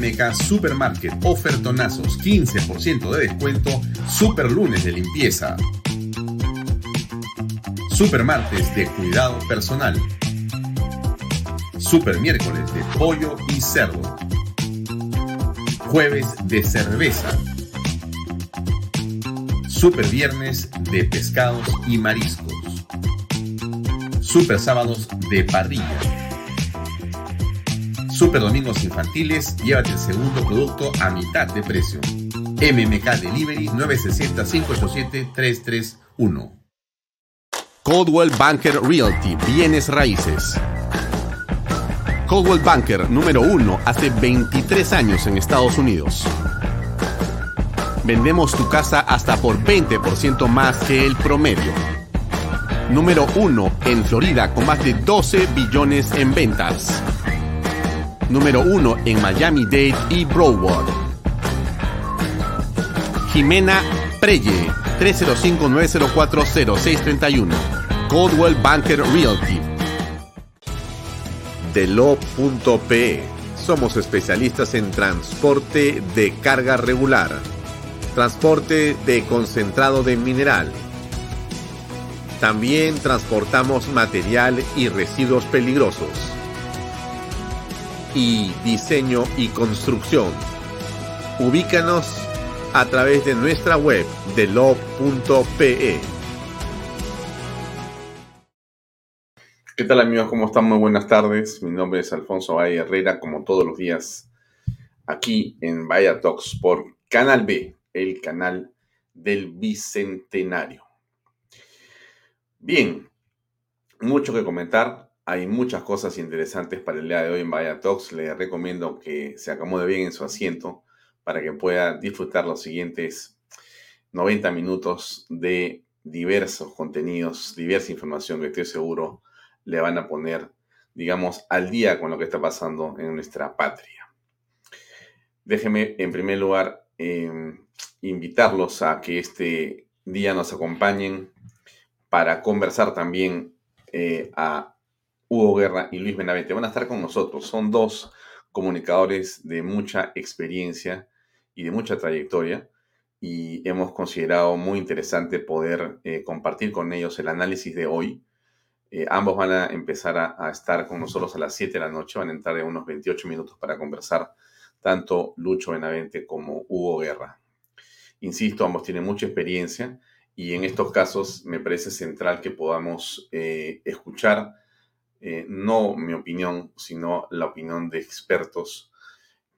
MMK Supermarket, ofertonazos, 15% de descuento, super lunes de limpieza. Supermartes de cuidado personal. Super miércoles de pollo y cerdo. Jueves de cerveza. Super viernes de pescados y mariscos. Super sábados de parrilla Domingos Infantiles, llévate el segundo producto a mitad de precio. MMK Delivery 960-587-331. Coldwell Banker Realty, bienes raíces. Coldwell Banker número uno hace 23 años en Estados Unidos. Vendemos tu casa hasta por 20% más que el promedio. Número uno en Florida con más de 12 billones en ventas número 1 en Miami-Dade y Broward. Jimena Preye, 305-904-0631. Coldwell Banker Realty. Somos especialistas en transporte de carga regular, transporte de concentrado de mineral. También transportamos material y residuos peligrosos y diseño y construcción. Ubícanos a través de nuestra web de lo.pe. ¿Qué tal amigos? ¿Cómo están? Muy buenas tardes. Mi nombre es Alfonso Valle Herrera, como todos los días, aquí en Vaya Talks por Canal B, el canal del Bicentenario. Bien, mucho que comentar. Hay muchas cosas interesantes para el día de hoy en Vaya Talks. Le recomiendo que se acomode bien en su asiento para que pueda disfrutar los siguientes 90 minutos de diversos contenidos, diversa información que estoy seguro le van a poner, digamos, al día con lo que está pasando en nuestra patria. Déjeme, en primer lugar, em, invitarlos a que este día nos acompañen para conversar también eh, a Hugo Guerra y Luis Benavente van a estar con nosotros. Son dos comunicadores de mucha experiencia y de mucha trayectoria y hemos considerado muy interesante poder eh, compartir con ellos el análisis de hoy. Eh, ambos van a empezar a, estar con nosotros a las 7 de la noche, van a entrar en unos 28 minutos para conversar, tanto Lucho Benavente como Hugo Guerra. Insisto, ambos tienen mucha experiencia y en estos casos me parece central que podamos eh, escuchar eh, no mi opinión, sino la opinión de expertos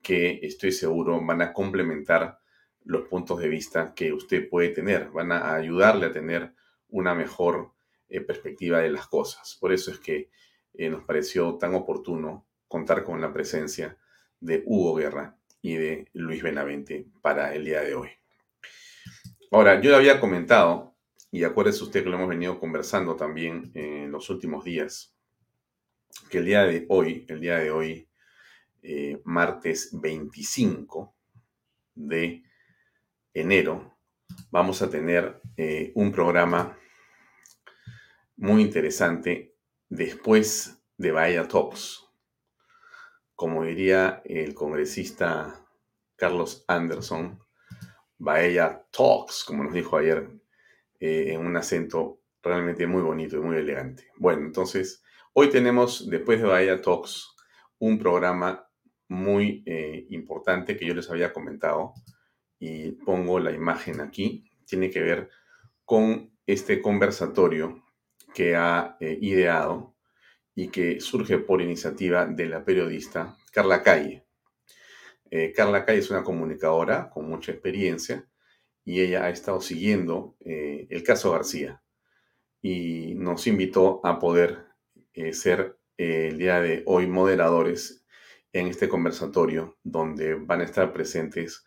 que estoy seguro van a complementar los puntos de vista que usted puede tener, van a ayudarle a tener una mejor eh, perspectiva de las cosas. Por eso es que eh, nos pareció tan oportuno contar con la presencia de Hugo Guerra y de Luis Benavente para el día de hoy. Ahora, yo le había comentado, y acuérdese usted que lo hemos venido conversando también en los últimos días, que el día de hoy, el día de hoy, eh, martes 25 de enero, vamos a tener eh, un programa muy interesante después de Bahía Talks. Como diría el congresista Carlos Anderson, Bahía Talks, como nos dijo ayer, eh, en un acento realmente muy bonito y muy elegante. Bueno, entonces Hoy tenemos, después de Bahía Talks, un programa muy eh, importante que yo les había comentado y pongo la imagen aquí. Tiene que ver con este conversatorio que ha eh, ideado y que surge por iniciativa de la periodista Carla Calle. Eh, Carla Calle es una comunicadora con mucha experiencia y ella ha estado siguiendo el caso García y nos invitó a poder eh, ser eh, el día de hoy moderadores en este conversatorio donde van a estar presentes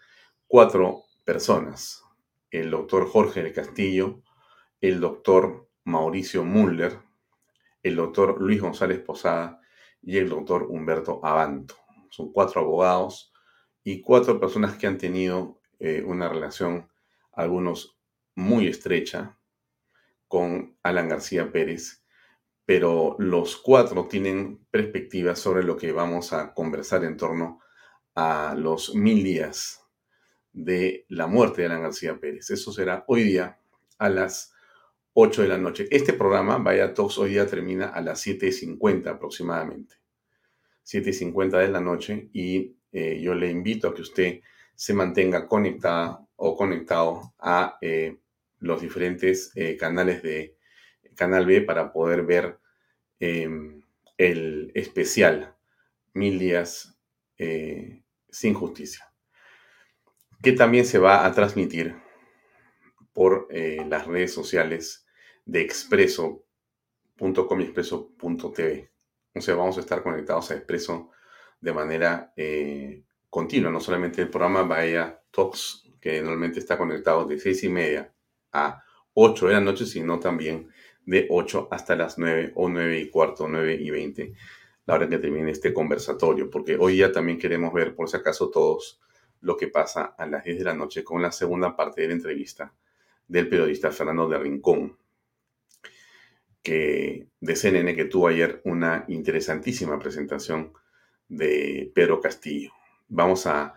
cuatro personas. El doctor Jorge del Castillo, el doctor Mauricio Muller, el doctor Luis González Posada y el doctor Humberto Abanto. Son cuatro abogados y cuatro personas que han tenido eh, una relación, algunos muy estrecha, con Alan García Pérez pero los cuatro tienen perspectivas sobre lo que vamos a conversar en torno a los mil días de la muerte de Alan García Pérez. Eso será hoy día a las 8 de la noche. Este programa, Vaya Talks, hoy día termina a las 7.50 aproximadamente. 7.50 de la noche y eh, yo le invito a que usted se mantenga conectada o conectado a eh, los diferentes eh, canales de Canal B para poder ver em, el especial Mil días sin justicia, que también se va a transmitir por las redes sociales de expreso.com y expreso.tv. O sea, vamos a estar conectados a Expreso de manera eh, continua, no solamente el programa Vaya Talks, que normalmente está conectado de seis y media a 8 de la noche, sino también de 8 hasta las 9 o 9 y cuarto, 9 y 20, la hora que termine este conversatorio, porque hoy ya también queremos ver, por si acaso todos, lo que pasa a las 10 de la noche con la segunda parte de la entrevista del periodista Fernando de Rincón, que, de CNN, que tuvo ayer una interesantísima presentación de Pedro Castillo. Vamos a,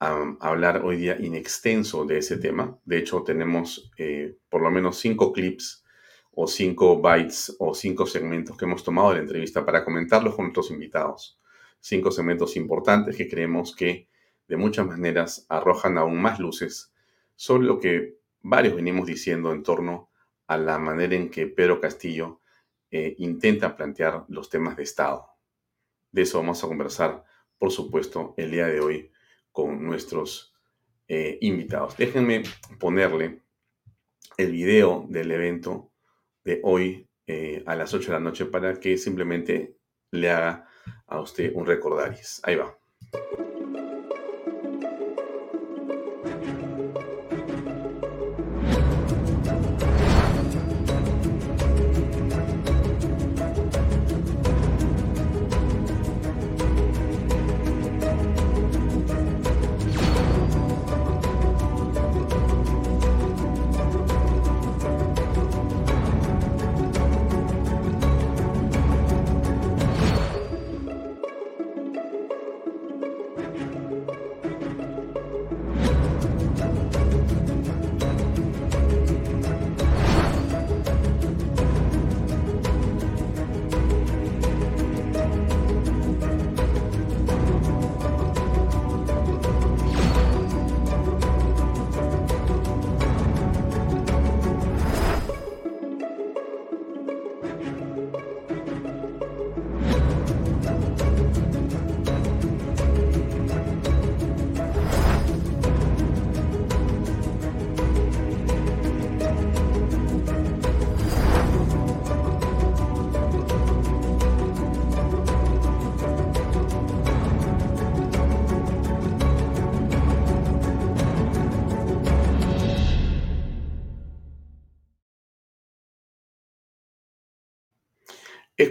hablar hoy día in extenso de ese tema. De hecho, tenemos eh, por lo menos cinco clips o cinco bytes o cinco segmentos que hemos tomado de la entrevista para comentarlos con nuestros invitados. Cinco segmentos importantes que creemos que de muchas maneras arrojan aún más luces sobre lo que varios venimos diciendo en torno a la manera en que Pedro Castillo eh, intenta plantear los temas de Estado. De eso vamos a conversar, por supuesto, el día de hoy con nuestros eh, invitados. Déjenme ponerle el video del evento de hoy eh, a las 8 de la noche para que simplemente le haga a usted un recordaris. Ahí va.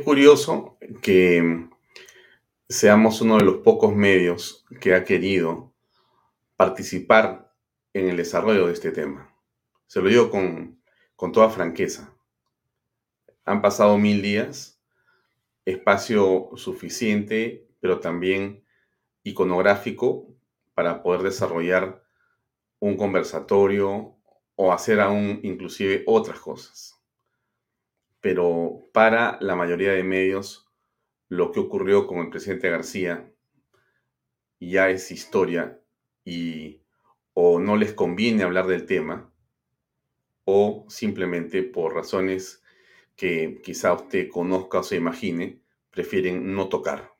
Curioso que seamos uno de los pocos medios que ha querido participar en el desarrollo de este tema. Se lo digo con, toda franqueza. Han pasado mil días, espacio suficiente, pero también iconográfico para poder desarrollar un conversatorio o hacer aún inclusive otras cosas pero para la mayoría de medios lo que ocurrió con el presidente García ya es historia y o no les conviene hablar del tema o simplemente por razones que quizá usted conozca o se imagine, prefieren no tocar.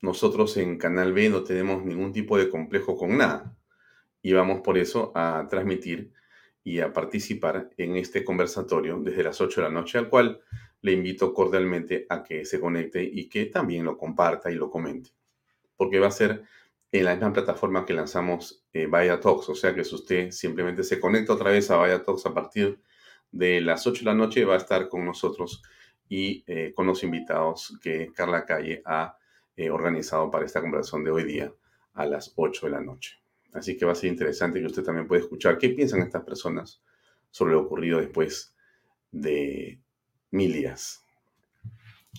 Nosotros en Canal B no tenemos ningún tipo de complejo con nada y vamos por eso a transmitir y a participar en este conversatorio desde las 8 de la noche, al cual le invito cordialmente a que se conecte y que también lo comparta y lo comente, porque va a ser en la misma plataforma que lanzamos eh, Vaya Talks, o sea que si usted simplemente se conecta otra vez a Vaya Talks a partir de las 8 de la noche, va a estar con nosotros y eh, con los invitados que Carla Calle ha eh, organizado para esta conversación de hoy día a las 8 de la noche. Así que va a ser interesante que usted también pueda escuchar qué piensan estas personas sobre lo ocurrido después de mil días.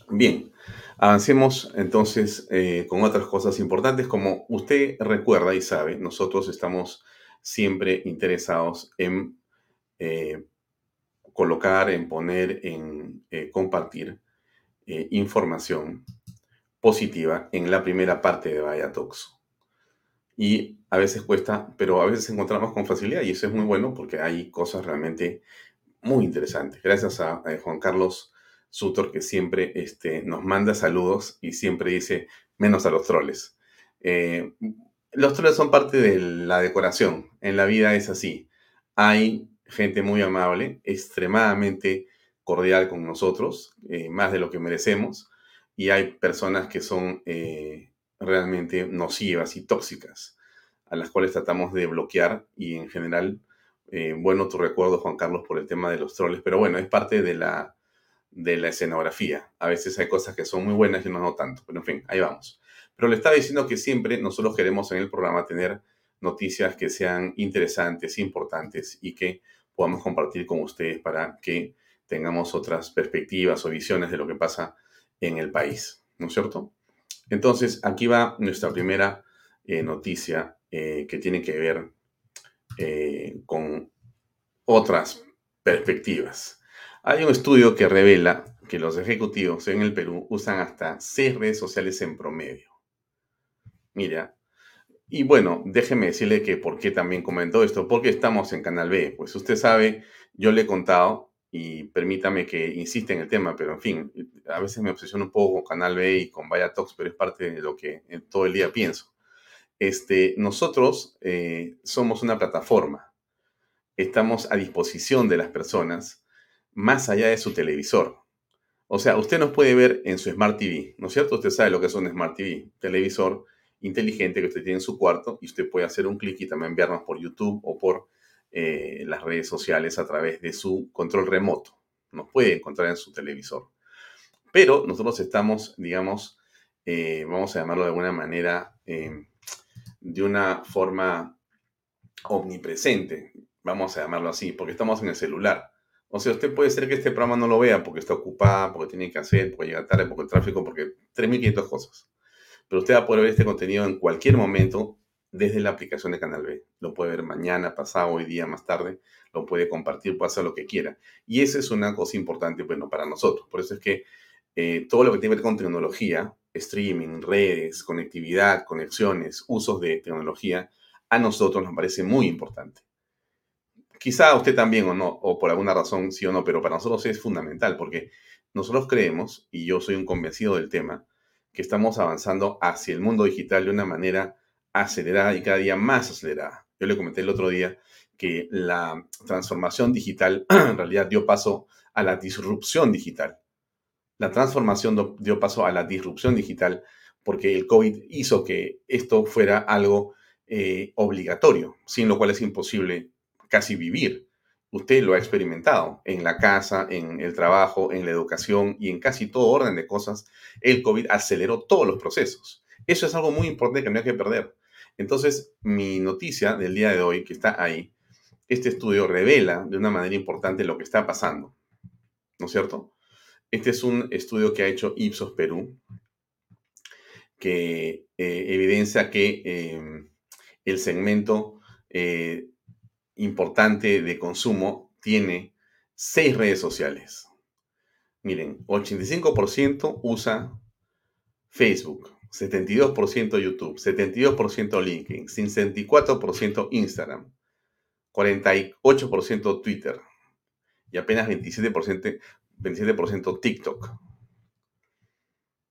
Bien, avancemos entonces eh, con otras cosas importantes. Como usted recuerda y sabe, nosotros estamos siempre interesados en eh, colocar, en poner, en eh, compartir información positiva en la primera parte de Vaya Talks. Y a veces cuesta, pero a veces encontramos con facilidad y eso es muy bueno porque hay cosas realmente muy interesantes. Gracias a, Juan Carlos Sutor que siempre este, nos manda saludos y siempre dice menos a los troles. Eh, los troles son parte de la decoración. En la vida es así. Hay gente muy amable, extremadamente cordial con nosotros, eh, más de lo que merecemos, y hay personas que son eh, realmente nocivas y tóxicas, a las cuales tratamos de bloquear y en general, eh, bueno, tu recuerdo, Juan Carlos, por el tema de los troles, pero bueno, es parte de la, de la escenografía. A veces hay cosas que son muy buenas y no, no tanto, pero en fin, ahí vamos. Pero le estaba diciendo que siempre nosotros queremos en el programa tener noticias que sean interesantes, importantes y que podamos compartir con ustedes para que tengamos otras perspectivas o visiones de lo que pasa en el país, ¿no es cierto? Entonces, aquí va nuestra primera eh, noticia eh, que tiene que ver eh, con otras perspectivas. Hay un estudio que revela que los ejecutivos en el Perú usan hasta seis redes sociales en promedio. Mira, y bueno, déjeme decirle que por qué también comentó esto, porque estamos en Canal B. Pues usted sabe, yo le he contado y permítame que insista en el tema, pero en fin, a veces me obsesiono un poco con Canal B y con Vaya Talks, pero es parte de lo que todo el día pienso. Este, nosotros eh, somos una plataforma, estamos a disposición de las personas más allá de su televisor. O sea, usted nos puede ver en su Smart TV, ¿no es cierto? Usted sabe lo que es un Smart TV, televisor inteligente que usted tiene en su cuarto y usted puede hacer un clic y también vernos por YouTube o por eh, las redes sociales a través de su control remoto. Nos puede encontrar en su televisor. Pero nosotros estamos, digamos, eh, vamos a llamarlo de alguna manera, eh, de una forma omnipresente, vamos a llamarlo así, porque estamos en el celular. O sea, usted puede ser que este programa no lo vea porque está ocupada, porque tiene que hacer, porque llega tarde, porque el tráfico, porque 3.500 cosas. Pero usted va a poder ver este contenido en cualquier momento desde la aplicación de Canal B. Lo puede ver mañana, pasado, hoy día, más tarde. Lo puede compartir, puede hacer lo que quiera. Y esa es una cosa importante, bueno, para nosotros. Por eso es que eh, todo lo que tiene que ver con tecnología, streaming, redes, conectividad, conexiones, usos de tecnología, a nosotros nos parece muy importante. Quizá a usted también o no, o por alguna razón sí o no, pero para nosotros es fundamental porque nosotros creemos, y yo soy un convencido del tema, que estamos avanzando hacia el mundo digital de una manera acelerada y cada día más acelerada. Yo le comenté el otro día que la transformación digital en realidad dio paso a la disrupción digital. La transformación dio paso a la disrupción digital porque el COVID hizo que esto fuera algo eh, obligatorio, sin lo cual es imposible casi vivir. Usted lo ha experimentado en la casa, en el trabajo, en la educación y en casi todo orden de cosas. El COVID aceleró todos los procesos. Eso es algo muy importante que no hay que perder. Entonces, mi noticia del día de hoy, que está ahí, este estudio revela de una manera importante lo que está pasando. ¿No es cierto? Este es un estudio que ha hecho Ipsos Perú, que eh, evidencia que em, el segmento eh, importante de consumo tiene seis redes sociales. Miren, 85% usa Facebook, 72% YouTube, 72% LinkedIn, 64% Instagram, 48% Twitter y apenas 27%, 27% TikTok.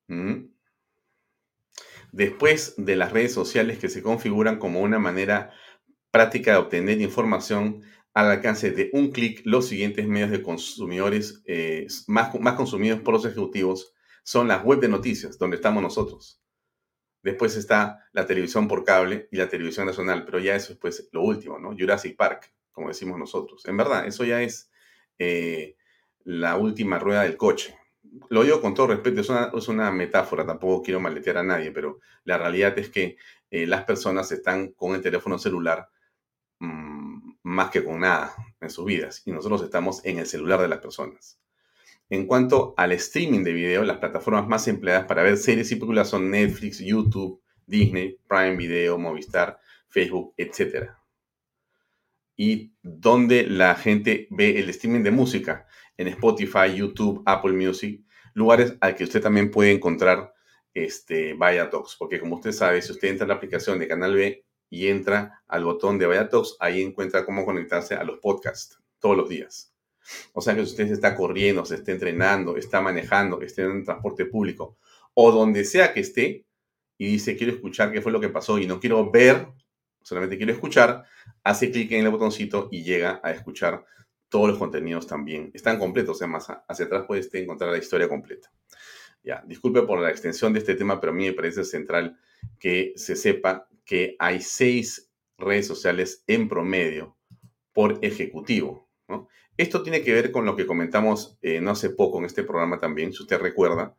¿Mm? Después de las redes sociales que se configuran como una manera práctica de obtener información al alcance de un clic, los siguientes medios de consumidores eh, más, más consumidos por los ejecutivos son las web de noticias, donde estamos nosotros. Después está la televisión por cable y la televisión nacional, pero ya eso es pues lo último, ¿no? Jurassic Park, como decimos nosotros. En verdad, eso ya es eh, la última rueda del coche. Lo digo con todo respeto, es una, es una metáfora, tampoco quiero maletear a nadie, pero la realidad es que eh, las personas están con el teléfono celular mmm, más que con nada en sus vidas y nosotros estamos en el celular de las personas. En cuanto al streaming de video, las plataformas más empleadas para ver series y películas son Netflix, YouTube, Disney, Prime Video, Movistar, Facebook, etc. Y donde la gente ve el streaming de música, en Spotify, YouTube, Apple Music, lugares al que usted también puede encontrar este, Talks, porque como usted sabe, si usted entra en la aplicación de Canal B y entra al botón de Talks, ahí encuentra cómo conectarse a los podcasts todos los días. O sea que si usted se está corriendo, se está entrenando, está manejando, esté en transporte público o donde sea que esté y dice quiero escuchar qué fue lo que pasó y no quiero ver, solamente quiero escuchar, hace clic en el botoncito y llega a escuchar todos los contenidos también. Están completos, además hacia atrás puede encontrar la historia completa. Ya, disculpe por la extensión de este tema, pero a mí me parece central que se sepa que hay seis redes sociales en promedio por ejecutivo. Esto tiene que ver con lo que comentamos eh, no hace poco en este programa también, si usted recuerda,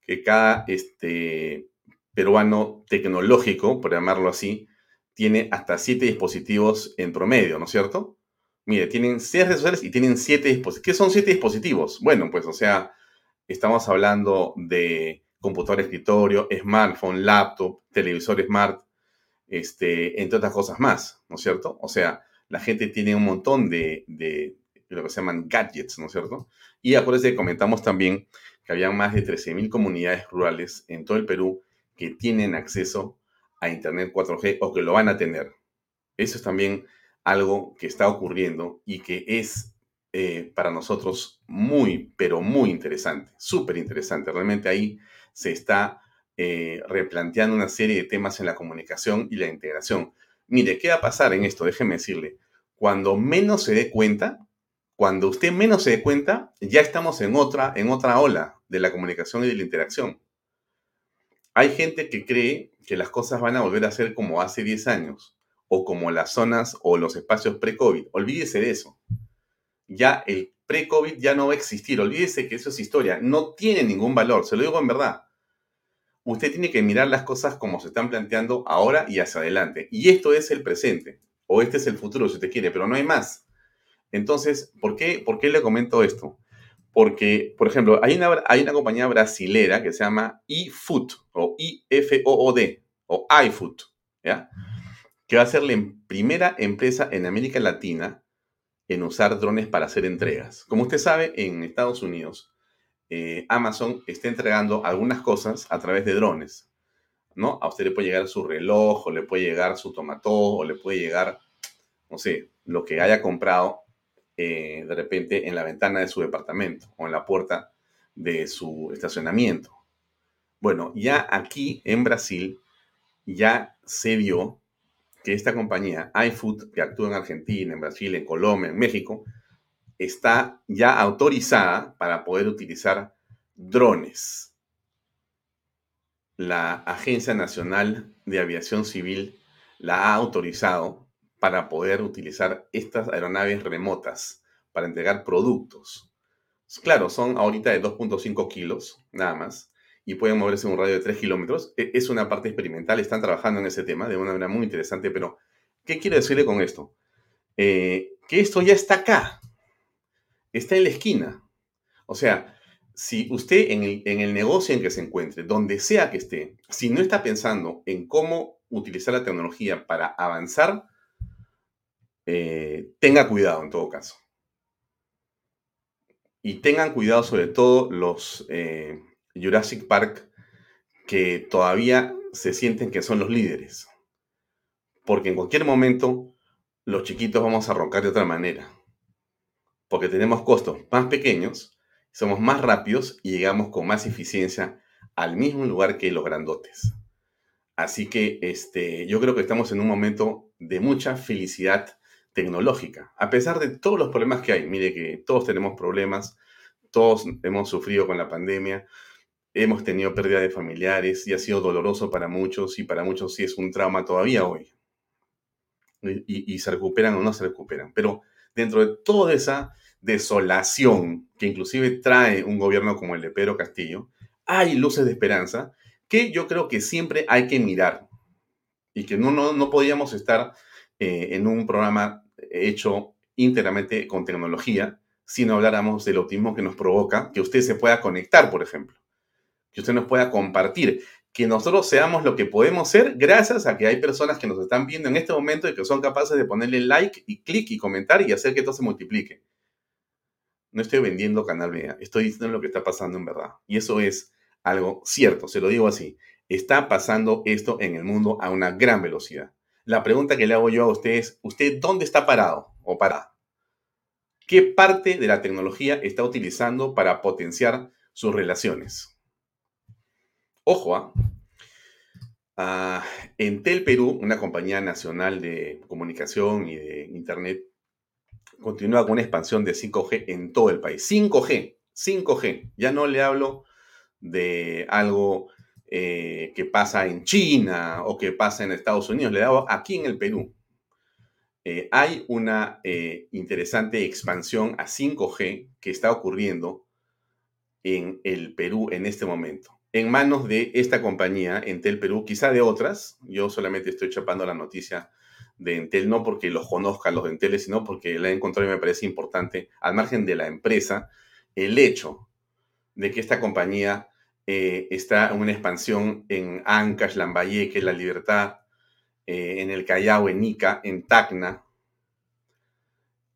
que cada este, peruano tecnológico, por llamarlo así, tiene hasta siete dispositivos en promedio, ¿no es cierto? Mire, tienen seis redes sociales y tienen siete dispositivos. ¿Qué son siete dispositivos? Bueno, pues, o sea, estamos hablando de computador escritorio, smartphone, laptop, televisor smart, este, entre otras cosas más, ¿no es cierto? O sea, la gente tiene un montón de, lo que se llaman gadgets, ¿no es cierto? Y acuérdense que comentamos también que había más de 13.000 comunidades rurales en todo el Perú que tienen acceso a Internet 4G o que lo van a tener. Eso es también algo que está ocurriendo y que es eh, para nosotros muy, pero muy interesante, súper interesante. Realmente ahí se está eh, replanteando una serie de temas en la comunicación y la integración. Mire, ¿qué va a pasar en esto? Déjeme decirle. Cuando menos se dé cuenta, cuando usted menos se dé cuenta, ya estamos en otra, en otra ola de la comunicación y de la interacción. Hay gente que cree que las cosas van a volver a ser como hace 10 años, o como las zonas o los espacios pre-COVID. Olvídese de eso. Ya el pre-COVID ya no va a existir. Olvídese que eso es historia. No tiene ningún valor, se lo digo en verdad usted tiene que mirar las cosas como se están planteando ahora y hacia adelante. Y esto es el presente, o este es el futuro, si usted quiere, pero no hay más. Entonces, ¿por qué, por qué le comento esto? Porque, por ejemplo, hay una, hay una compañía brasilera que se llama eFood, o I-F-O-O-D, o iFood, ¿ya? Que va a ser la primera empresa en América Latina en usar drones para hacer entregas. Como usted sabe, en Estados Unidos, eh, Amazon está entregando algunas cosas a través de drones. ¿No? A usted le puede llegar su reloj, o le puede llegar su tomató, o le puede llegar, no sé, lo que haya comprado eh, de repente en la ventana de su departamento o en la puerta de su estacionamiento. Bueno, ya aquí en Brasil ya se vio que esta compañía, iFood, que actúa en Argentina, en Brasil, en Colombia, en México, está ya autorizada para poder utilizar drones. La Agencia Nacional de Aviación Civil la ha autorizado para poder utilizar estas aeronaves remotas para entregar productos. Claro, son ahorita de 2.5 kilos, nada más, y pueden moverse en un radio de 3 kilómetros. E, es una parte experimental, están trabajando en ese tema de una manera muy interesante, pero ¿qué quiero decirle con esto? Eh, que esto ya está acá está en la esquina. O sea, si usted en el, negocio en que se encuentre, donde sea que esté, si no está pensando en cómo utilizar la tecnología para avanzar, eh, tenga cuidado en todo caso. Y tengan cuidado sobre todo los eh, Jurassic Park que todavía se sienten que son los líderes. Porque en cualquier momento los chiquitos vamos a roncar de otra manera porque tenemos costos más pequeños, somos más rápidos y llegamos con más eficiencia al mismo lugar que los grandotes. Así que este, yo creo que estamos en un momento de mucha felicidad tecnológica, a pesar de todos los problemas que hay. Mire que todos tenemos problemas, todos hemos sufrido con la pandemia, hemos tenido pérdida de familiares y ha sido doloroso para muchos y para muchos sí es un trauma todavía hoy. Y, y se recuperan o no se recuperan. Pero dentro de toda esa desolación que inclusive trae un gobierno como el de Pedro Castillo, hay luces de esperanza que yo creo que siempre hay que mirar y que no, no, podíamos estar eh, en un programa hecho íntegramente con tecnología si no habláramos del optimismo que nos provoca que usted se pueda conectar, por ejemplo, que usted nos pueda compartir, que nosotros seamos lo que podemos ser gracias a que hay personas que nos están viendo en este momento y que son capaces de ponerle like y clic y comentar y hacer que todo se multiplique. No estoy vendiendo Canal Vea, estoy diciendo lo que está pasando en verdad. Y eso es algo cierto, se lo digo así. Está pasando esto en el mundo a una gran velocidad. La pregunta que le hago yo a usted es, ¿usted dónde está parado o parada? ¿Qué parte de la tecnología está utilizando para potenciar sus relaciones? Ojo, ¿ah? ¿ah? Entel Perú, una compañía nacional de comunicación y de Internet, continúa con una expansión de 5G en todo el país. 5G, 5G. Ya no le hablo de algo eh, que pasa en China o que pasa en Estados Unidos, le hablo aquí en el Perú. Eh, hay una eh, interesante expansión a 5G que está ocurriendo en el Perú en este momento en manos de esta compañía, Entel Perú, quizá de otras. Yo solamente estoy chapando la noticia de Entel, no porque los conozca los de sino porque la he encontrado y me parece importante, al margen de la empresa, el hecho de que esta compañía eh, está en una expansión en Ancash, Lambayeque, La Libertad, eh, en el Callao, en Ica, en Tacna.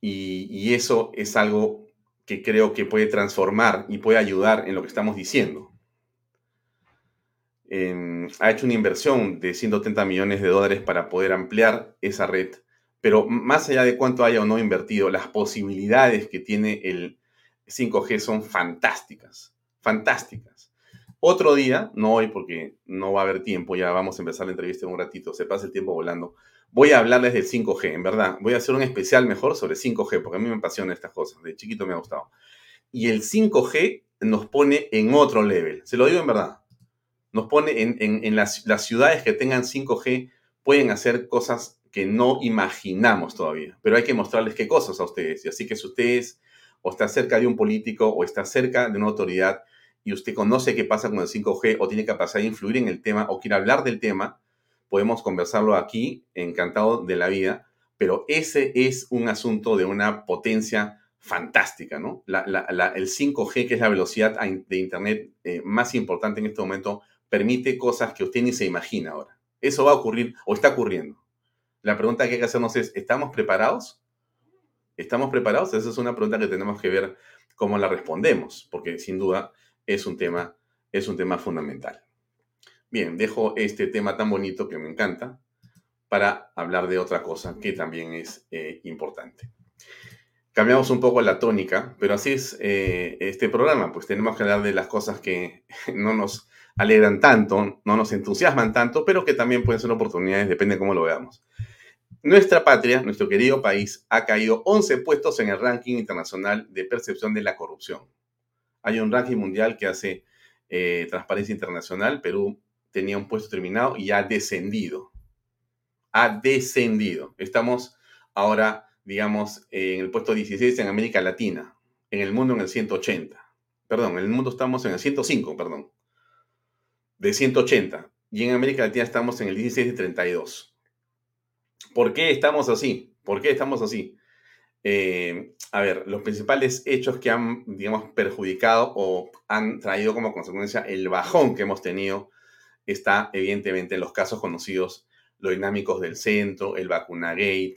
y eso es algo que creo que puede transformar y puede ayudar en lo que estamos diciendo. Em, ha hecho una inversión de 130 millones de dólares para poder ampliar esa red. Pero más allá de cuánto haya o no invertido, las posibilidades que tiene el 5G son fantásticas, fantásticas. Otro día, no hoy porque no va a haber tiempo, ya vamos a empezar la entrevista en un ratito, se pasa el tiempo volando. Voy a hablarles del 5G, en verdad. Voy a hacer un especial mejor sobre 5G, porque a mí me apasionan estas cosas. De chiquito me ha gustado. Y el 5G nos pone en otro level. Se lo digo en verdad nos pone en, las, ciudades que tengan 5G pueden hacer cosas que no imaginamos todavía, pero hay que mostrarles qué cosas a ustedes. Y así que si ustedes o está cerca de un político o está cerca de una autoridad y usted conoce qué pasa con el 5G o tiene capacidad de influir en el tema o quiere hablar del tema, podemos conversarlo aquí, encantado de la vida, pero ese es un asunto de una potencia fantástica, ¿no? el 5G, que es la velocidad de Internet eh, más importante en este momento, permite cosas que usted ni se imagina ahora. Eso va a ocurrir o está ocurriendo. La pregunta que hay que hacernos es, ¿estamos preparados? ¿Estamos preparados? Esa es una pregunta que tenemos que ver cómo la respondemos, porque sin duda es un tema, es un tema fundamental. Bien, dejo este tema tan bonito que me encanta para hablar de otra cosa que también es eh, importante. Cambiamos un poco la tónica, pero así es eh, este programa, pues tenemos que hablar de las cosas que no nos alegran tanto, no nos entusiasman tanto, pero que también pueden ser oportunidades, depende de cómo lo veamos. Nuestra patria, nuestro querido país, ha caído 11 puestos en el ranking internacional de percepción de la corrupción. Hay un ranking mundial que hace eh, Transparencia Internacional. Perú tenía un puesto terminado y ha descendido. Ha descendido. Estamos ahora, digamos, en el puesto 16 en América Latina. En el mundo en el 180. Perdón, en el mundo estamos en el 105, perdón de 180 y en América Latina estamos en el 16 de 32. ¿Por qué estamos así? ¿Por qué estamos así? Eh, a ver, los principales hechos que han, digamos, perjudicado o han traído como consecuencia el bajón que hemos tenido está evidentemente en los casos conocidos, los dinámicos del centro, el vacunagate,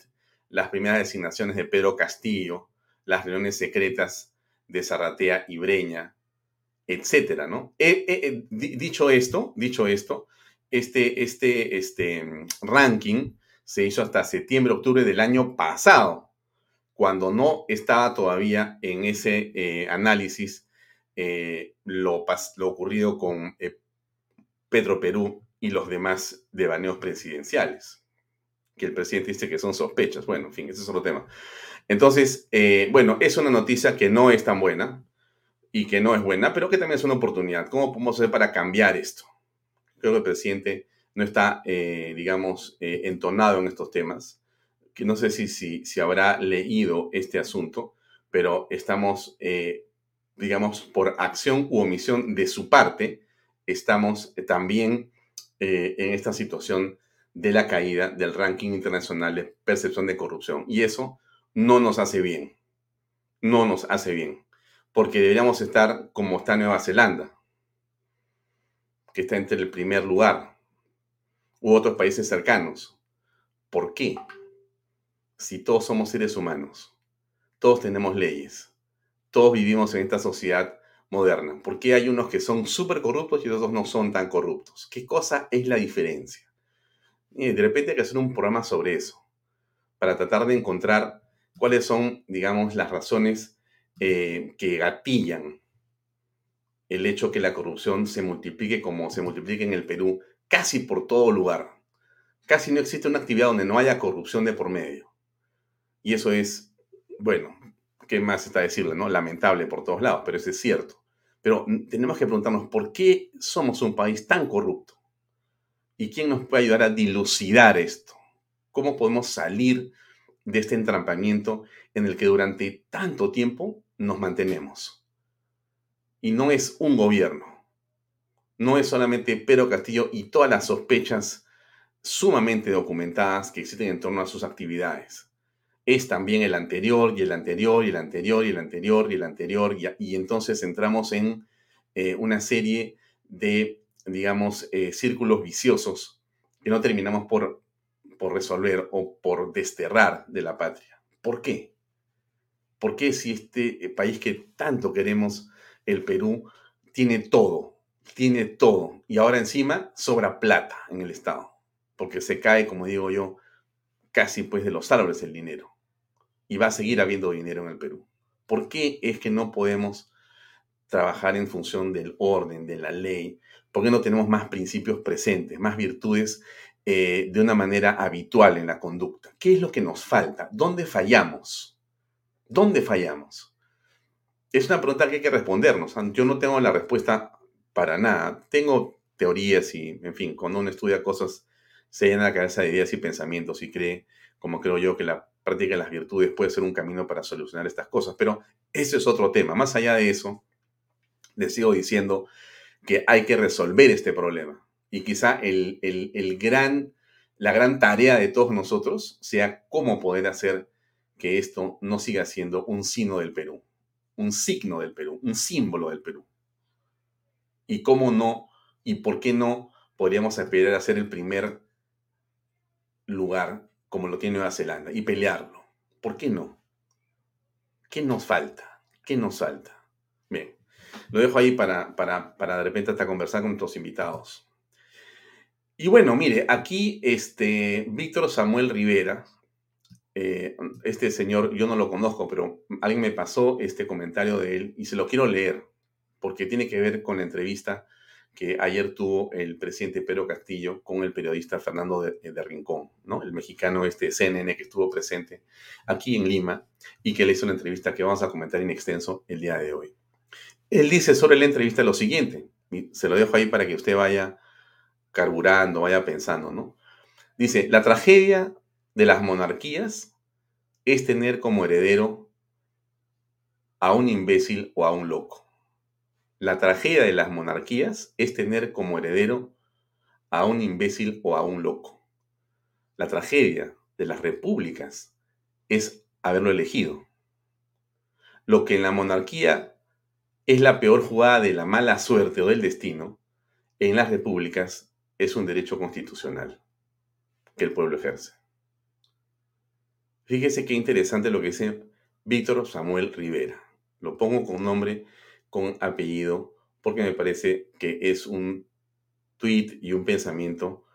las primeras designaciones de Pedro Castillo, las reuniones secretas de Zarratea y Breña, etcétera, ¿no? dicho esto, dicho esto, este, este, este mm, ranking se hizo hasta septiembre, octubre del año pasado, cuando no estaba todavía en ese eh, análisis eh, lo, lo, ocurrido con eh, Pedro Perú y los demás devaneos presidenciales, que el presidente dice que son sospechas. Bueno, en fin, ese es otro tema. Entonces, bueno, es una noticia que no es tan buena, y que no es buena, pero que también es una oportunidad. ¿Cómo podemos hacer para cambiar esto? Creo que el presidente no está, eh, digamos, eh, entonado en estos temas, que no sé si, si, si habrá leído este asunto, pero estamos, eh, digamos, por acción u omisión de su parte, estamos también en esta situación de la caída del ranking internacional de percepción de corrupción. Y eso no nos hace bien. no nos hace bien, porque deberíamos estar como está Nueva Zelanda, que está entre el primer lugar, u otros países cercanos. ¿Por qué? Si todos somos seres humanos, todos tenemos leyes, todos vivimos en esta sociedad moderna. ¿Por qué hay unos que son súper corruptos y otros no son tan corruptos? ¿Qué cosa es la diferencia? Y de repente hay que hacer un programa sobre eso, para tratar de encontrar cuáles son, digamos, las razones eh, que gatillan el hecho que la corrupción se multiplique como se multiplica en el Perú, casi por todo lugar. Casi no existe una actividad donde no haya corrupción de por medio. Y eso es, bueno, ¿qué más está decirle, no? Lamentable por todos lados, pero eso es cierto. Pero tenemos que preguntarnos, ¿por qué somos un país tan corrupto? ¿Y quién nos puede ayudar a dilucidar esto? ¿Cómo podemos salir de este entrampamiento en el que durante tanto tiempo nos mantenemos? Y no es un gobierno, no es solamente Pedro Castillo y todas las sospechas sumamente documentadas que existen en torno a sus actividades. Es también el anterior y el anterior y el anterior y el anterior y el anterior y, entonces entramos en eh, una serie de digamos, eh, círculos viciosos que no terminamos por, por resolver o por desterrar de la patria. ¿Por qué? ¿Por qué si este eh, país que tanto queremos, el Perú, tiene todo, tiene todo, y ahora encima sobra plata en el Estado? Porque se cae, como digo yo, casi pues de los árboles el dinero. Y va a seguir habiendo dinero en el Perú. ¿Por qué es que no podemos trabajar en función del orden, de la ley, ¿Por qué no tenemos más principios presentes, más virtudes eh, de una manera habitual en la conducta? ¿Qué es lo que nos falta? ¿Dónde fallamos? ¿Dónde fallamos? Es una pregunta que hay que respondernos. Yo no tengo la respuesta para nada. Tengo teorías y, en fin, cuando uno estudia cosas, se llena la cabeza de ideas y pensamientos y cree, como creo yo, que la práctica de las virtudes puede ser un camino para solucionar estas cosas. Pero ese es otro tema. Más allá de eso, les sigo diciendo que hay que resolver este problema. Y quizá el, gran, la gran tarea de todos nosotros sea cómo poder hacer que esto no siga siendo un signo del Perú, un signo del Perú, un símbolo del Perú. Y cómo no, y por qué no podríamos aspirar a ser el primer lugar como lo tiene Nueva Zelanda y pelearlo. ¿Por qué no? ¿Qué nos falta? ¿Qué nos falta? Bien. Lo dejo ahí para, para, para de repente hasta conversar con nuestros invitados. Y bueno, mire, aquí este Víctor Samuel Rivera, eh, este señor, yo no lo conozco, pero alguien me pasó este comentario de él y se lo quiero leer porque tiene que ver con la entrevista que ayer tuvo el presidente Pedro Castillo con el periodista Fernando de, de, Rincón, ¿no? El mexicano este CNN que estuvo presente aquí en Lima y que le hizo una entrevista que vamos a comentar en extenso el día de hoy. Él dice sobre la entrevista lo siguiente, se lo dejo ahí para que usted vaya carburando, vaya pensando, ¿no? Dice, la tragedia de las monarquías es tener como heredero a un imbécil o a un loco. La tragedia de las monarquías es tener como heredero a un imbécil o a un loco. La tragedia de las repúblicas es haberlo elegido. Lo que en la monarquía es la peor jugada de la mala suerte o del destino, en las repúblicas es un derecho constitucional que el pueblo ejerce. Fíjese qué interesante lo que dice Víctor Samuel Rivera. Lo pongo con nombre, con apellido, porque me parece que es un tuit y un pensamiento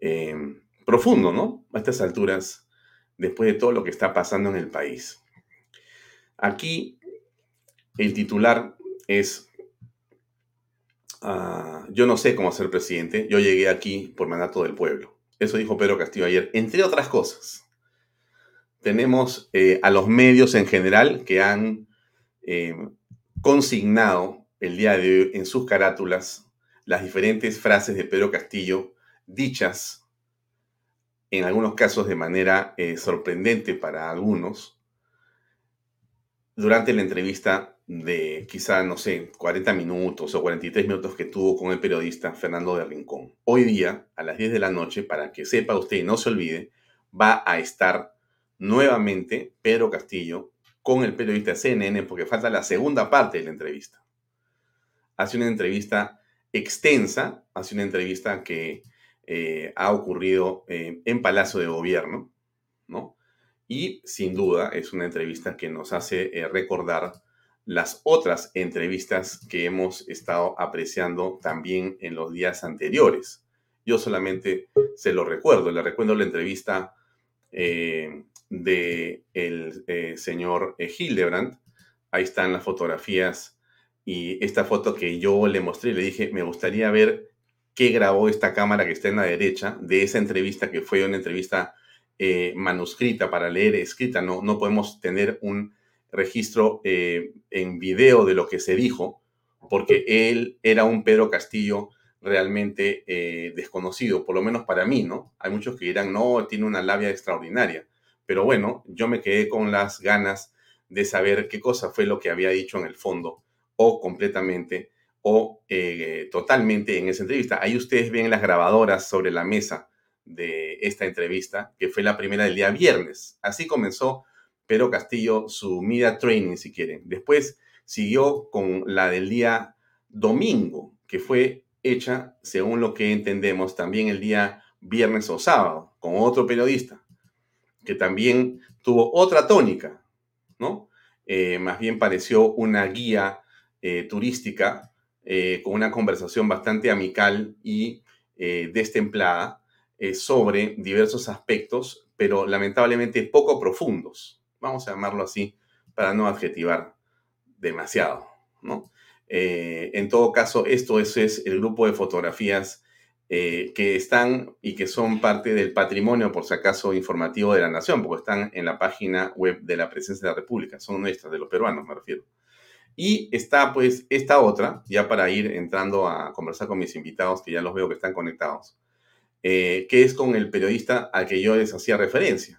em, profundo, ¿no? A estas alturas, después de todo lo que está pasando en el país. Aquí el titular es, ah, yo no sé cómo ser presidente, yo llegué aquí por mandato del pueblo. Eso dijo Pedro Castillo ayer, entre otras cosas. Tenemos eh, a los medios en general que han eh, consignado el día de hoy en sus carátulas las diferentes frases de Pedro Castillo dichas en algunos casos de manera eh, sorprendente para algunos, durante la entrevista de quizá, no sé, 40 minutos o 43 minutos que tuvo con el periodista Fernando de Rincón. Hoy día, a las 10 de la noche, para que sepa usted y no se olvide, va a estar nuevamente Pedro Castillo con el periodista CNN porque falta la segunda parte de la entrevista. Hace una entrevista extensa, hace una entrevista que eh, ha ocurrido eh, en Palacio de Gobierno, ¿no? Y sin duda es una entrevista que nos hace eh, recordar las otras entrevistas que hemos estado apreciando también en los días anteriores. Yo solamente se lo recuerdo, le recuerdo la entrevista de el señor Hildebrand. Ahí están las fotografías y esta foto que yo le mostré, le dije, me gustaría ver qué grabó esta cámara que está en la derecha de esa entrevista que fue una entrevista eh, manuscrita para leer, escrita. No, no podemos tener un registro eh, en video de lo que se dijo, porque él era un Pedro Castillo realmente eh, desconocido, por lo menos para mí, ¿no? Hay muchos que dirán, no, tiene una labia extraordinaria, pero bueno, yo me quedé con las ganas de saber qué cosa fue lo que había dicho en el fondo o completamente o eh, totalmente en esa entrevista. Ahí ustedes ven las grabadoras sobre la mesa de esta entrevista, que fue la primera del día viernes. Así comenzó Pedro Castillo su media training, si quieren. Después siguió con la del día domingo, que fue hecha, según lo que entendemos, también el día viernes o sábado, con otro periodista, que también tuvo otra tónica, ¿no? Eh, más bien pareció una guía eh, turística eh, con una conversación bastante amical y destemplada sobre diversos aspectos, pero lamentablemente poco profundos, vamos a llamarlo así, para no adjetivar demasiado, ¿no? en todo caso, esto es, es el grupo de fotografías que están y que son parte del patrimonio, por si acaso, informativo de la nación, porque están en la página web de la Presidencia de la República, son nuestras, de los peruanos me refiero. Y está pues esta otra, ya para ir entrando a conversar con mis invitados, que ya los veo que están conectados, eh, que es con el periodista al que yo les hacía referencia.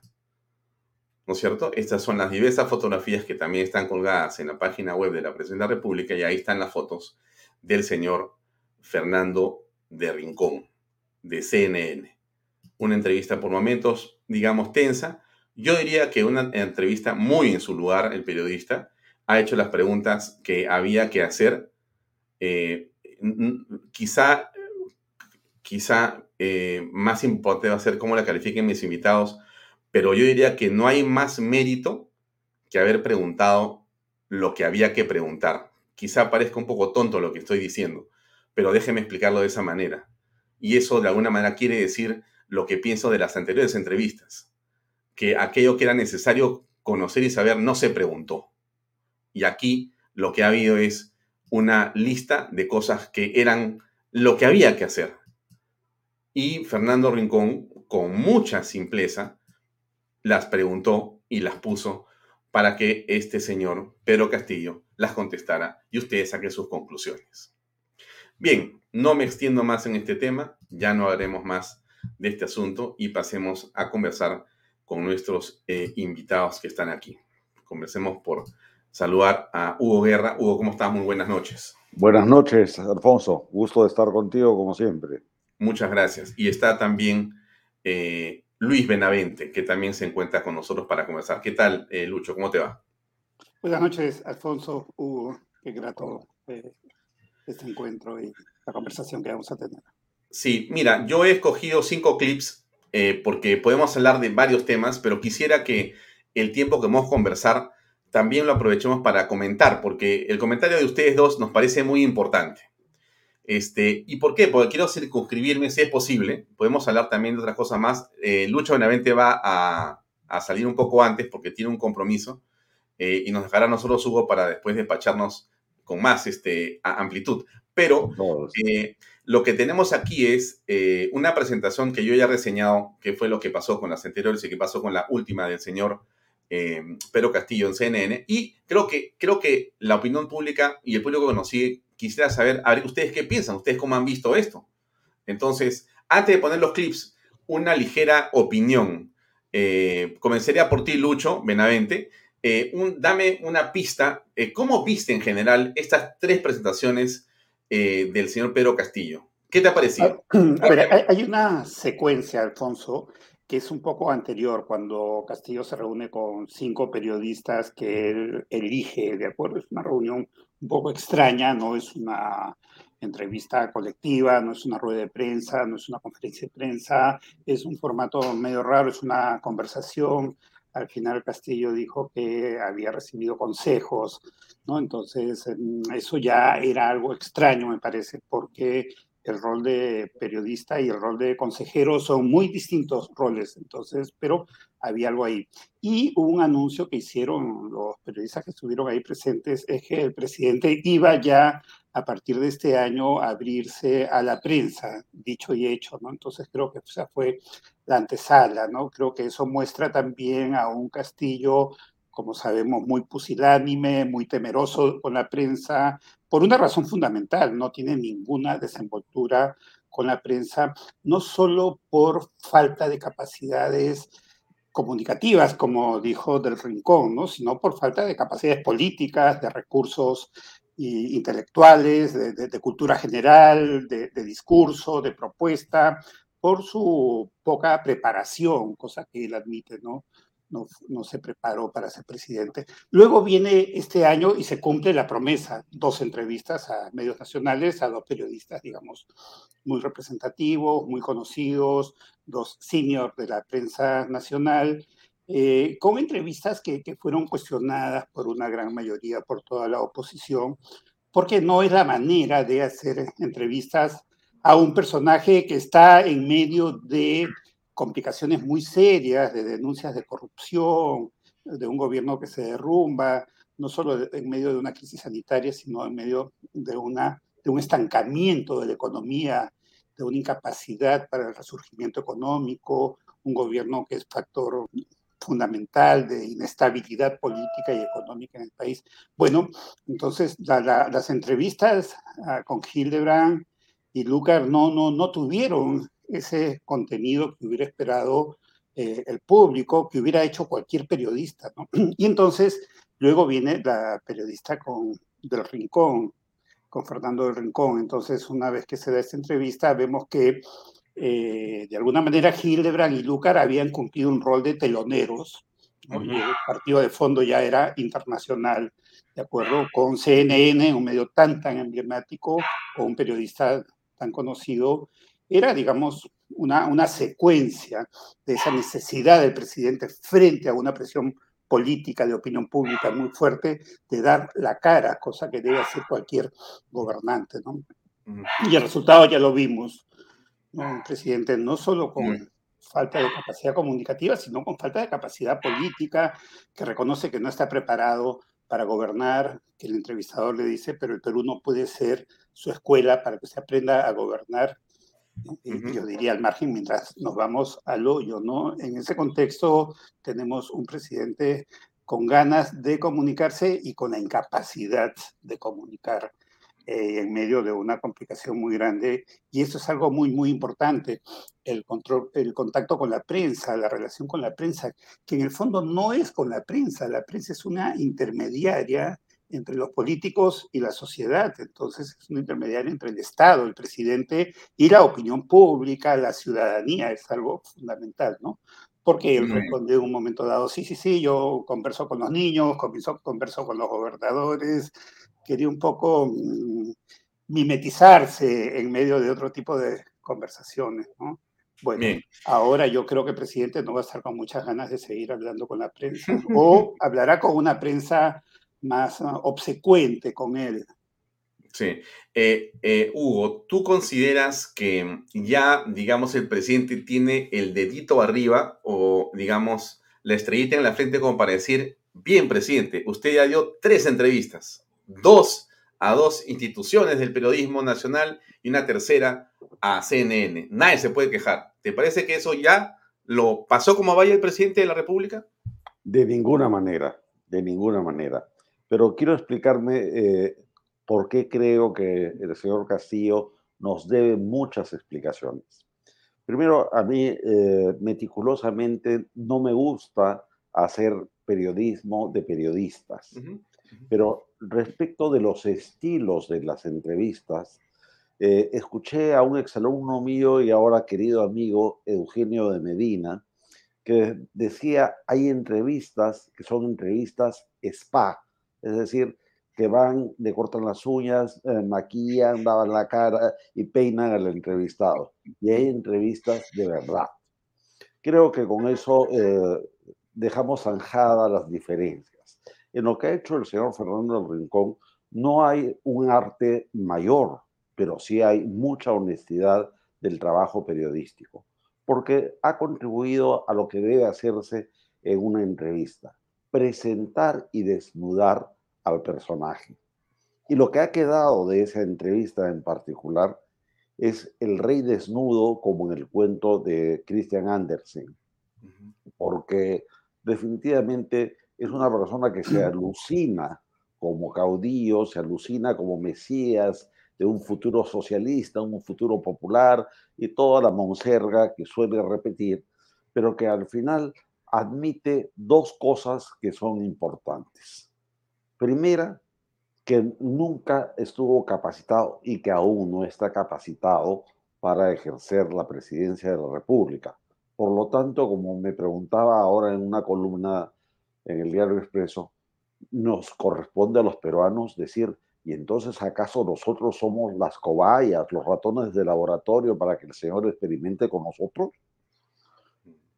¿No es cierto? Estas son las diversas fotografías que también están colgadas en la página web de la Presidencia de la República y ahí están las fotos del señor Fernando de Rincón, de CNN. Una entrevista por momentos, digamos, tensa. Yo diría que una entrevista muy en su lugar, el periodista, ha hecho las preguntas que había que hacer. Eh, quizá quizá eh, más importante va a ser cómo la califiquen mis invitados, pero yo diría que no hay más mérito que haber preguntado lo que había que preguntar. Quizá parezca un poco tonto lo que estoy diciendo, pero déjeme explicarlo de esa manera. Y eso de alguna manera quiere decir lo que pienso de las anteriores entrevistas, que aquello que era necesario conocer y saber no se preguntó. Y aquí lo que ha habido es una lista de cosas que eran lo que había que hacer. Y Fernando Rincón, con mucha simpleza, las preguntó y las puso para que este señor, Pedro Castillo, las contestara y ustedes saquen sus conclusiones. Bien, no me extiendo más en este tema, ya no haremos más de este asunto y pasemos a conversar con nuestros eh, invitados que están aquí. Conversemos por saludar a Hugo Guerra. Hugo, ¿cómo estás? Muy buenas noches. Buenas noches, Alfonso. Gusto de estar contigo como siempre. Muchas gracias. Y está también eh, Luis Benavente, que también se encuentra con nosotros para conversar. ¿Qué tal, eh, Lucho? ¿Cómo te va? Buenas noches, Alfonso, Hugo. Qué grato eh, este encuentro y la conversación que vamos a tener. Sí, mira, yo he escogido cinco clips porque podemos hablar de varios temas, pero quisiera que el tiempo que vamos a conversar también lo aprovechemos para comentar, porque el comentario de ustedes dos nos parece muy importante. Este, ¿Y por qué? Porque quiero circunscribirme, si es posible. Podemos hablar también de otras cosas más. Eh, Lucho Benavente va a, salir un poco antes porque tiene un compromiso eh, y nos dejará a nosotros, Hugo, para después despacharnos con más este, amplitud. Pero eh, lo que tenemos aquí es una presentación que yo ya he reseñado, que fue lo que pasó con las anteriores y que pasó con la última del señor eh, Pedro Castillo en CNN. Y creo que, creo que la opinión pública y el público que nos sigue quisiera saber, a ver, ustedes qué piensan, ustedes cómo han visto esto. Entonces, antes de poner los clips, una ligera opinión. Eh, comenzaría por ti, Lucho Benavente. Eh, dame una pista. Eh, ¿Cómo viste en general estas tres presentaciones del señor Pedro Castillo? ¿Qué te ha parecido? A, ver, hay, una secuencia, Alfonso, que es un poco anterior, cuando Castillo se reúne con cinco periodistas que él elige, ¿de acuerdo? Es una reunión un poco extraña, no es una entrevista colectiva, no es una rueda de prensa, no es una conferencia de prensa, es un formato medio raro, es una conversación. Al final Castillo dijo que había recibido consejos, ¿no? Entonces, mm, eso ya era algo extraño, me parece, porque el rol de periodista y el rol de consejero son muy distintos roles, entonces, pero había algo ahí. Y un anuncio que hicieron los periodistas que estuvieron ahí presentes, es que el presidente iba ya a partir de este año abrirse a la prensa, dicho y hecho, ¿no? Entonces creo que esa fue la antesala, ¿no? Creo que eso muestra también a un Castillo como sabemos, muy pusilánime, muy temeroso con la prensa, por una razón fundamental, no tiene ninguna desenvoltura con la prensa, no solo por falta de capacidades comunicativas, como dijo del Rincón, ¿no? sino por falta de capacidades políticas, de recursos intelectuales, de, cultura general, de, discurso, de propuesta, por su poca preparación, cosa que él admite, ¿no? no, se preparó para ser presidente. Luego viene este año y se cumple la promesa, dos entrevistas a medios nacionales, a dos periodistas, digamos, muy representativos, muy conocidos, dos seniors de la prensa nacional, eh, con entrevistas que, que fueron cuestionadas por una gran mayoría, por toda la oposición, porque no es la manera de hacer entrevistas a un personaje que está en medio de complicaciones muy serias de denuncias de corrupción, de un gobierno que se derrumba, no solo en medio de una crisis sanitaria, sino en medio de, una, de un estancamiento de la economía, de una incapacidad para el resurgimiento económico, un gobierno que es factor fundamental de inestabilidad política y económica en el país. Bueno, entonces las entrevistas ah, con Hildebrand y Lucar no, no, no tuvieron ese contenido que hubiera esperado eh, el público, que hubiera hecho cualquier periodista. Y entonces luego viene la periodista con, del Rincón, con Fernando del Rincón. Entonces, una vez que se da esta entrevista, vemos que eh, de alguna manera Hildebrand y Lucar habían cumplido un rol de teloneros, y el partido de fondo ya era internacional, de acuerdo con CNN, un medio tan, tan emblemático, o un periodista tan conocido, era, digamos, una, una secuencia de esa necesidad del presidente frente a una presión política de opinión pública muy fuerte de dar la cara, cosa que debe hacer cualquier gobernante. ¿no? Y el resultado ya lo vimos. Un presidente no solo con falta de capacidad comunicativa, sino con falta de capacidad política, que reconoce que no está preparado para gobernar, que el entrevistador le dice, pero el Perú no puede ser su escuela para que se aprenda a gobernar yo diría al margen mientras nos vamos al hoyo, ¿no? En ese contexto tenemos un presidente con ganas de comunicarse y con la incapacidad de comunicar eh, en medio de una complicación muy grande. Y eso es algo muy, muy importante, el, control, el contacto con la prensa, la relación con la prensa, que en el fondo no es con la prensa, la prensa es una intermediaria entre los políticos y la sociedad. Entonces es un intermediario entre el Estado, el presidente y la opinión pública, la ciudadanía, es algo fundamental, ¿no? Porque él responde en un momento dado, sí, sí, sí, yo converso con los niños, converso, converso con los gobernadores, quería un poco mm, mimetizarse en medio de otro tipo de conversaciones, ¿no? Bueno, ahora yo creo que el presidente no va a estar con muchas ganas de seguir hablando con la prensa o hablará con una prensa más ah, obsecuente con él. Sí. Eh, eh, Hugo, ¿tú consideras que ya, digamos, el presidente tiene el dedito arriba o, digamos, la estrellita en la frente como para decir, bien, presidente, usted ya dio tres entrevistas, dos a dos instituciones del periodismo nacional y una tercera a CNN. Nadie se puede quejar. ¿Te parece que eso ya lo pasó como vaya el presidente de la República? De ninguna manera, de ninguna manera pero quiero explicarme eh, por qué creo que el señor Castillo nos debe muchas explicaciones. Primero, a mí eh, meticulosamente no me gusta hacer periodismo de periodistas, pero respecto de los estilos de las entrevistas, eh, escuché a un exalumno mío y ahora querido amigo Eugenio de Medina que decía, hay entrevistas que son entrevistas spa, es decir, que van, le cortan las uñas, eh, maquillan, lavan la cara y peinan al entrevistado. Y hay entrevistas de verdad. Creo que con eso eh, dejamos zanjadas las diferencias. En lo que ha hecho el señor Fernando del Rincón, no hay un arte mayor, pero sí hay mucha honestidad del trabajo periodístico, porque ha contribuido a lo que debe hacerse en una entrevista, presentar y desnudar al personaje. Y lo que ha quedado de esa entrevista en particular es el rey desnudo como en el cuento de Christian Andersen, porque definitivamente es una persona que se alucina como caudillo, se alucina como mesías de un futuro socialista, un futuro popular y toda la monserga que suele repetir, pero que al final admite dos cosas que son importantes. Primera, que nunca estuvo capacitado y que aún no está capacitado para ejercer la presidencia de la República. Por lo tanto, como me preguntaba ahora en una columna en el diario Expreso, nos corresponde a los peruanos decir, ¿y entonces acaso nosotros somos las cobayas, los ratones de laboratorio para que el Señor experimente con nosotros?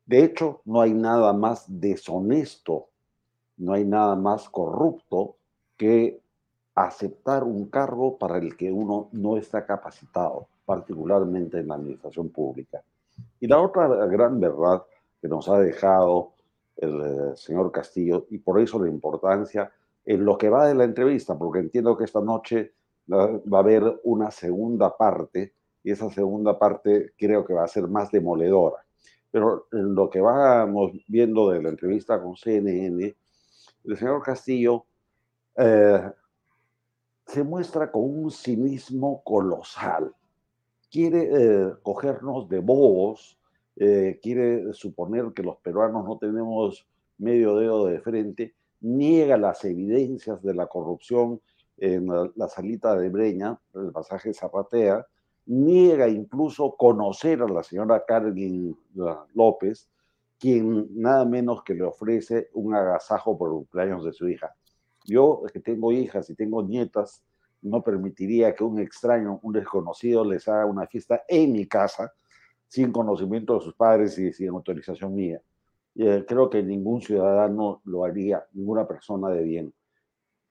De hecho, no hay nada más deshonesto no hay nada más corrupto que aceptar un cargo para el que uno no está capacitado, particularmente en la administración pública. Y la otra gran verdad que nos ha dejado el eh, señor Castillo, y por eso la importancia en lo que va de la entrevista, porque entiendo que esta noche va a haber una segunda parte, y esa segunda parte creo que va a ser más demoledora. Pero en lo que vamos viendo de la entrevista con CNN, el señor Castillo eh, se muestra con un cinismo colosal. Quiere eh, cogernos de bobos, eh, quiere suponer que los peruanos no tenemos medio dedo de frente, niega las evidencias de la corrupción en la, salita de Breña, el pasaje Zapatea, niega incluso conocer a la señora Carmen López, quien nada menos que le ofrece un agasajo por cumpleaños de su hija. Yo, que tengo hijas y tengo nietas, no permitiría que un extraño, un desconocido, les haga una fiesta en mi casa sin conocimiento de sus padres y sin autorización mía. Eh, creo que ningún ciudadano lo haría, ninguna persona de bien.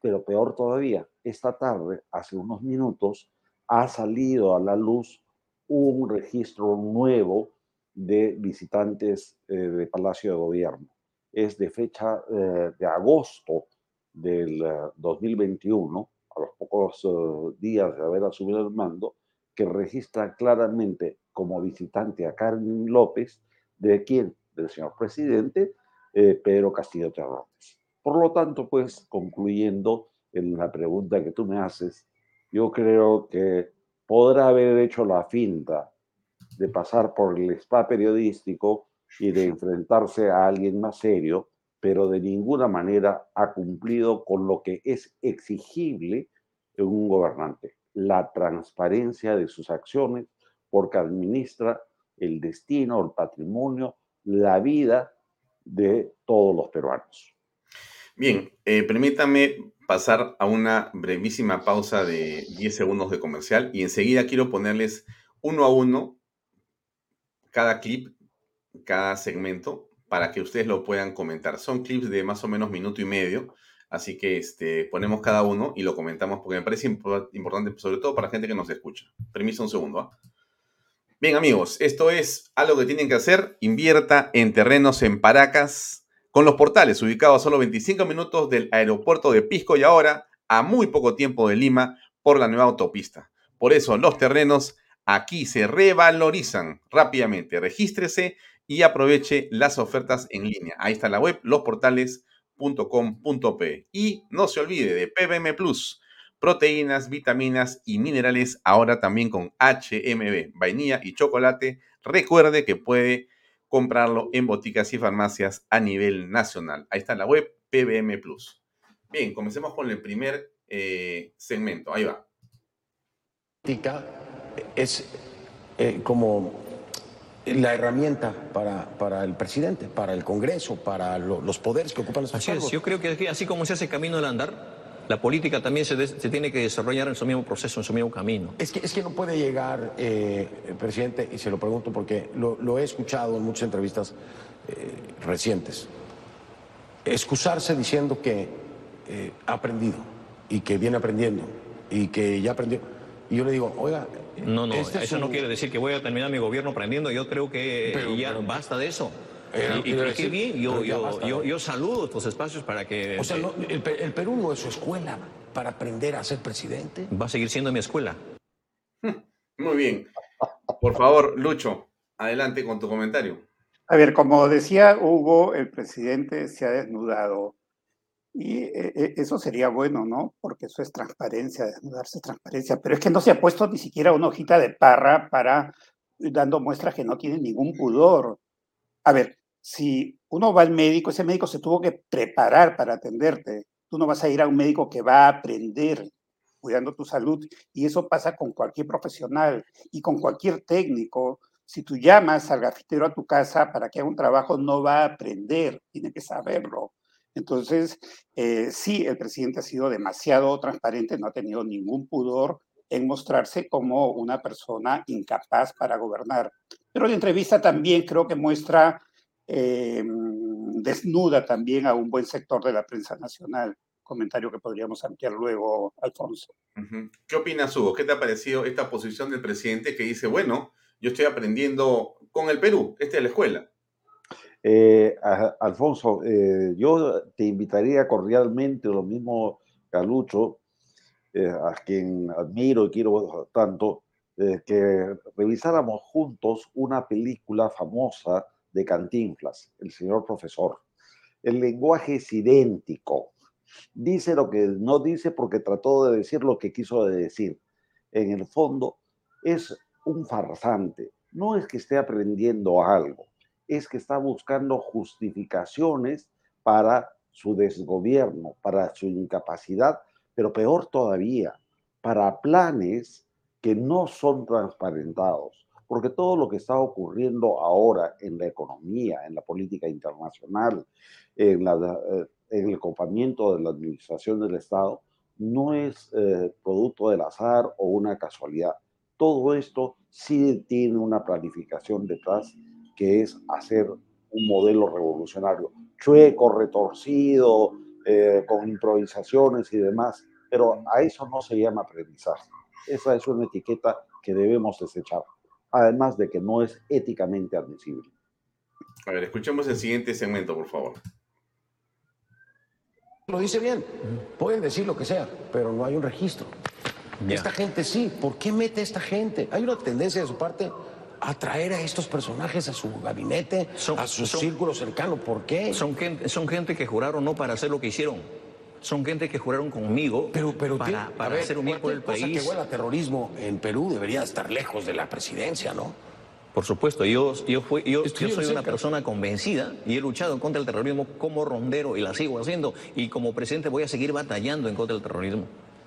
Pero peor todavía, esta tarde, hace unos minutos, ha salido a la luz un registro nuevo de visitantes eh, de Palacio de Gobierno. Es de fecha eh, de agosto del 2021, eh, a los pocos días de haber asumido el mando, que registra claramente como visitante a Carmen López, de quién, del señor presidente Pedro Castillo Terrones. Por lo tanto, pues, concluyendo en la pregunta que tú me haces, yo creo que podrá haber hecho la finta de pasar por el spa periodístico y de enfrentarse a alguien más serio, pero de ninguna manera ha cumplido con lo que es exigible en un gobernante, la transparencia de sus acciones, porque administra el destino, el patrimonio, la vida de todos los peruanos. Bien, eh, permítame pasar a una brevísima pausa de 10 segundos de comercial y enseguida quiero ponerles uno a uno cada clip, cada segmento, para que ustedes lo puedan comentar. Son clips de más o menos minuto y medio, así que este, ponemos cada uno y lo comentamos porque me parece importante, sobre todo para gente que nos escucha. Permiso un segundo. ¿ah? Bien amigos, esto es algo que tienen que hacer. Invierta en terrenos en Paracas con los portales ubicados a solo 25 minutos del aeropuerto de Pisco y ahora a muy poco tiempo de Lima por la nueva autopista. Por eso los terrenos Aquí se revalorizan rápidamente. Regístrese y aproveche las ofertas en línea. Ahí está la web, losportales.com.p. Y no se olvide de PBM Plus, proteínas, vitaminas y minerales, ahora también con HMB, vainilla y chocolate. Recuerde que puede comprarlo en boticas y farmacias a nivel nacional. Ahí está la web, PBM Plus. Bien, comencemos con el primer eh, segmento. Ahí va es eh, como la herramienta para, para el presidente, para el Congreso, para los poderes que ocupan los Así es, yo creo que así como se hace camino del andar, la política también se, tiene que desarrollar en su mismo proceso, en su mismo camino. Es que, es que no puede llegar, eh, presidente, y se lo pregunto porque lo, he escuchado en muchas entrevistas eh, recientes, excusarse diciendo que eh, ha aprendido y que viene aprendiendo y que ya aprendió. Y yo le digo, oiga. No, no, este eso no quiere decir que voy a terminar mi gobierno aprendiendo. Yo creo que ya basta de eso. y, qué bien, yo, yo, yo, saludo estos espacios para que... O sea, el, Perú no es su escuela para aprender a ser presidente. Va a seguir siendo mi escuela. Muy bien. Por favor, Lucho, adelante con tu comentario. A ver, como decía Hugo, el presidente se ha desnudado y eh, eh, eso sería bueno, ¿no? Porque eso es transparencia, desnudarse transparencia. Pero es que no se ha puesto ni siquiera una hojita de parra para dando muestras que no tiene ningún pudor. A ver, si uno va al médico, ese médico se tuvo que preparar para atenderte. Tú no vas a ir a un médico que va a aprender cuidando tu salud. Y eso pasa con cualquier profesional y con cualquier técnico. Si tú llamas al gafitero a tu casa para que haga un trabajo, no va a aprender, tiene que saberlo. Entonces, eh, sí, el presidente ha sido demasiado transparente, no ha tenido ningún pudor en mostrarse como una persona incapaz para gobernar. Pero la entrevista también creo que muestra, eh, desnuda también a un buen sector de la prensa nacional. Comentario que podríamos ampliar luego, Alfonso. ¿Qué opinas, Hugo? ¿Qué te ha parecido esta posición del presidente que dice, bueno, yo estoy aprendiendo con el Perú, esta es la escuela? Eh, Alfonso, eh, yo te invitaría cordialmente, lo mismo Galucho, eh, a quien admiro y quiero tanto, que revisáramos juntos una película famosa de Cantinflas, El señor profesor. El lenguaje es idéntico. Dice lo que no dice porque trató de decir lo que quiso decir. En el fondo es un farsante. No es que esté aprendiendo algo es que está buscando justificaciones para su desgobierno, para su incapacidad, pero peor todavía, para planes que no son transparentados. Porque todo lo que está ocurriendo ahora en la economía, en la política internacional, en, eh, el copamiento de la administración del Estado, no es eh, producto del azar o una casualidad. Todo esto sí tiene una planificación detrás que es hacer un modelo revolucionario, chueco, retorcido, eh, con improvisaciones y demás, pero a eso no se llama aprendizaje. Esa es una etiqueta que debemos desechar, además de que no es éticamente admisible. A ver, escuchemos el siguiente segmento, por favor. Lo dice bien, pueden decir lo que sea, pero no hay un registro. Esta gente sí, ¿por qué mete esta gente? Hay una tendencia de su parte atraer a estos personajes a su gabinete, a su círculo cercano. ¿Por qué? Son gente, son gente que juraron no para hacer lo que hicieron. Son gente que juraron conmigo pero, pero para, para hacer un bien por el país. que huela terrorismo en Perú debería estar lejos de la presidencia, ¿no? Por supuesto, yo, yo, fui, yo, yo soy una persona convencida y he luchado contra el terrorismo como rondero y la sigo haciendo. Y como presidente voy a seguir batallando en contra del terrorismo.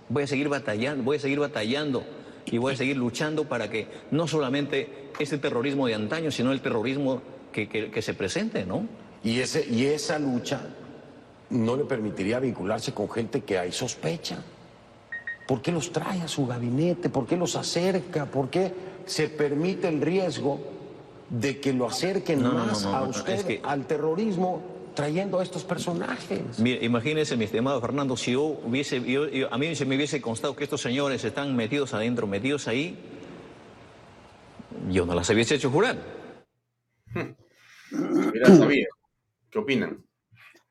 Voy a seguir batallando, voy a seguir batallando y voy a seguir luchando para que no solamente ese terrorismo de antaño, sino el terrorismo que, se presente, ¿no? Y, ese, y esa lucha no le permitiría vincularse con gente que hay sospecha. ¿Por qué los trae a su gabinete? ¿Por qué los acerca? ¿Por qué se permite el riesgo de que lo acerquen más a usted, al terrorismo, trayendo a estos personajes? Mira, imagínese, mi estimado Fernando, si yo hubiese, a mí se me hubiese constado que estos señores están metidos adentro, metidos ahí, yo no las hubiese hecho jurar. Mira, sabía. ¿Qué opinan?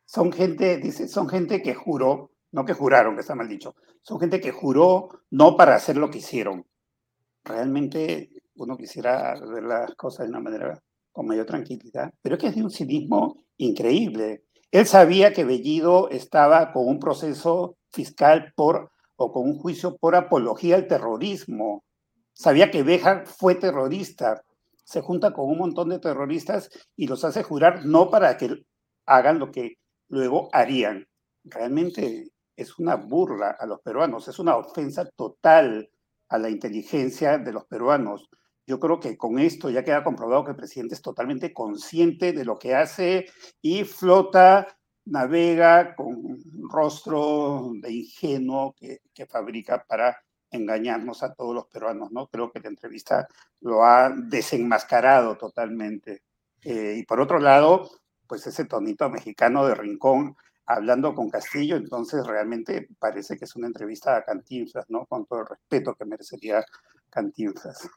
Son gente, dice, son gente que juró, no que juraron, que está mal dicho, son gente que juró no para hacer lo que hicieron. Realmente uno quisiera ver las cosas de una manera con mayor tranquilidad, pero es que es de un cinismo increíble. Él sabía que Bellido estaba con un proceso fiscal por o con un juicio por apología al terrorismo sabía que Beja fue terrorista, se junta con un montón de terroristas y los hace jurar no para que hagan lo que luego harían. Realmente es una burla a los peruanos, es una ofensa total a la inteligencia de los peruanos. Yo creo que con esto ya queda comprobado que el presidente es totalmente consciente de lo que hace y flota, navega con un rostro de ingenuo que, que fabrica para engañarnos a todos los peruanos, ¿no? Creo que la entrevista lo ha desenmascarado totalmente. Eh, y por otro lado, pues ese tonito mexicano de Rincón hablando con Castillo, entonces realmente parece que es una entrevista a Cantinflas, ¿no? Con todo el respeto que merecería Cantinflas.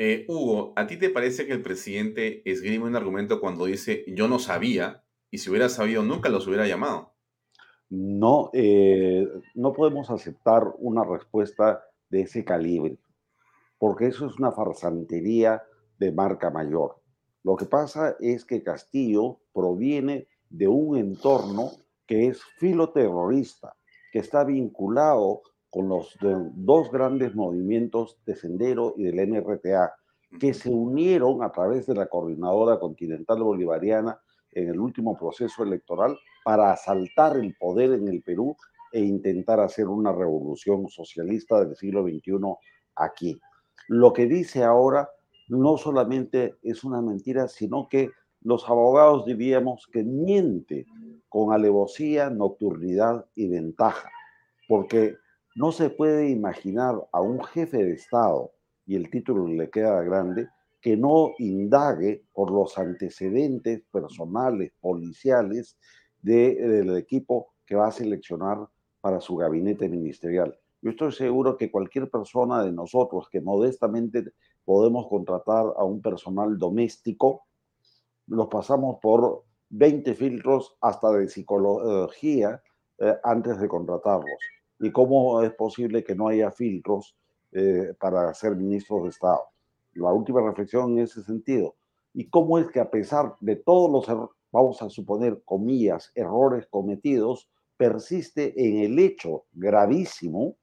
Eh, Hugo, ¿a ti te parece que el presidente esgrime un argumento cuando dice yo no sabía y si hubiera sabido nunca los hubiera llamado? No, eh, no podemos aceptar una respuesta de ese calibre, porque eso es una farsantería de marca mayor. Lo que pasa es que Castillo proviene de un entorno que es filoterrorista, que está vinculado con los dos grandes movimientos de Sendero y del NRTA, que se unieron a través de la Coordinadora Continental Bolivariana en el último proceso electoral para asaltar el poder en el Perú e intentar hacer una revolución socialista del siglo XXI aquí. Lo que dice ahora no solamente es una mentira, sino que los abogados diríamos que miente con alevosía, nocturnidad y ventaja, porque no se puede imaginar a un jefe de Estado, y el título le queda grande, que no indague por los antecedentes personales, policiales del equipo que va a seleccionar para su gabinete ministerial. Yo estoy seguro que cualquier persona de nosotros que modestamente podemos contratar a un personal doméstico, los pasamos por 20 filtros hasta de psicología eh, antes de contratarlos. ¿Y cómo es posible que no haya filtros eh, para ser ministros de Estado? La última reflexión en ese sentido. ¿Y cómo es que a pesar de todos los, vamos a suponer, comillas, errores cometidos, persiste en el hecho gravísimo,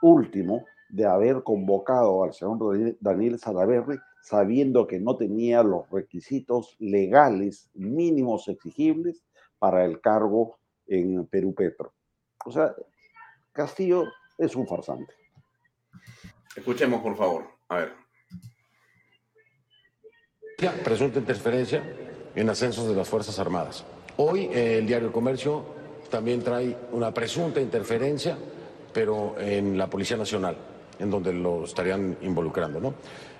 último, de haber convocado al señor Daniel Salaverri sabiendo que no tenía los requisitos legales mínimos exigibles para el cargo en Perú Petro. O sea, Castillo es un farsante. Escuchemos, por favor. A ver. Presunta interferencia en ascensos de las Fuerzas Armadas. Hoy eh, el diario Comercio también trae una presunta interferencia, pero en la Policía Nacional, en donde lo estarían involucrando, ¿no?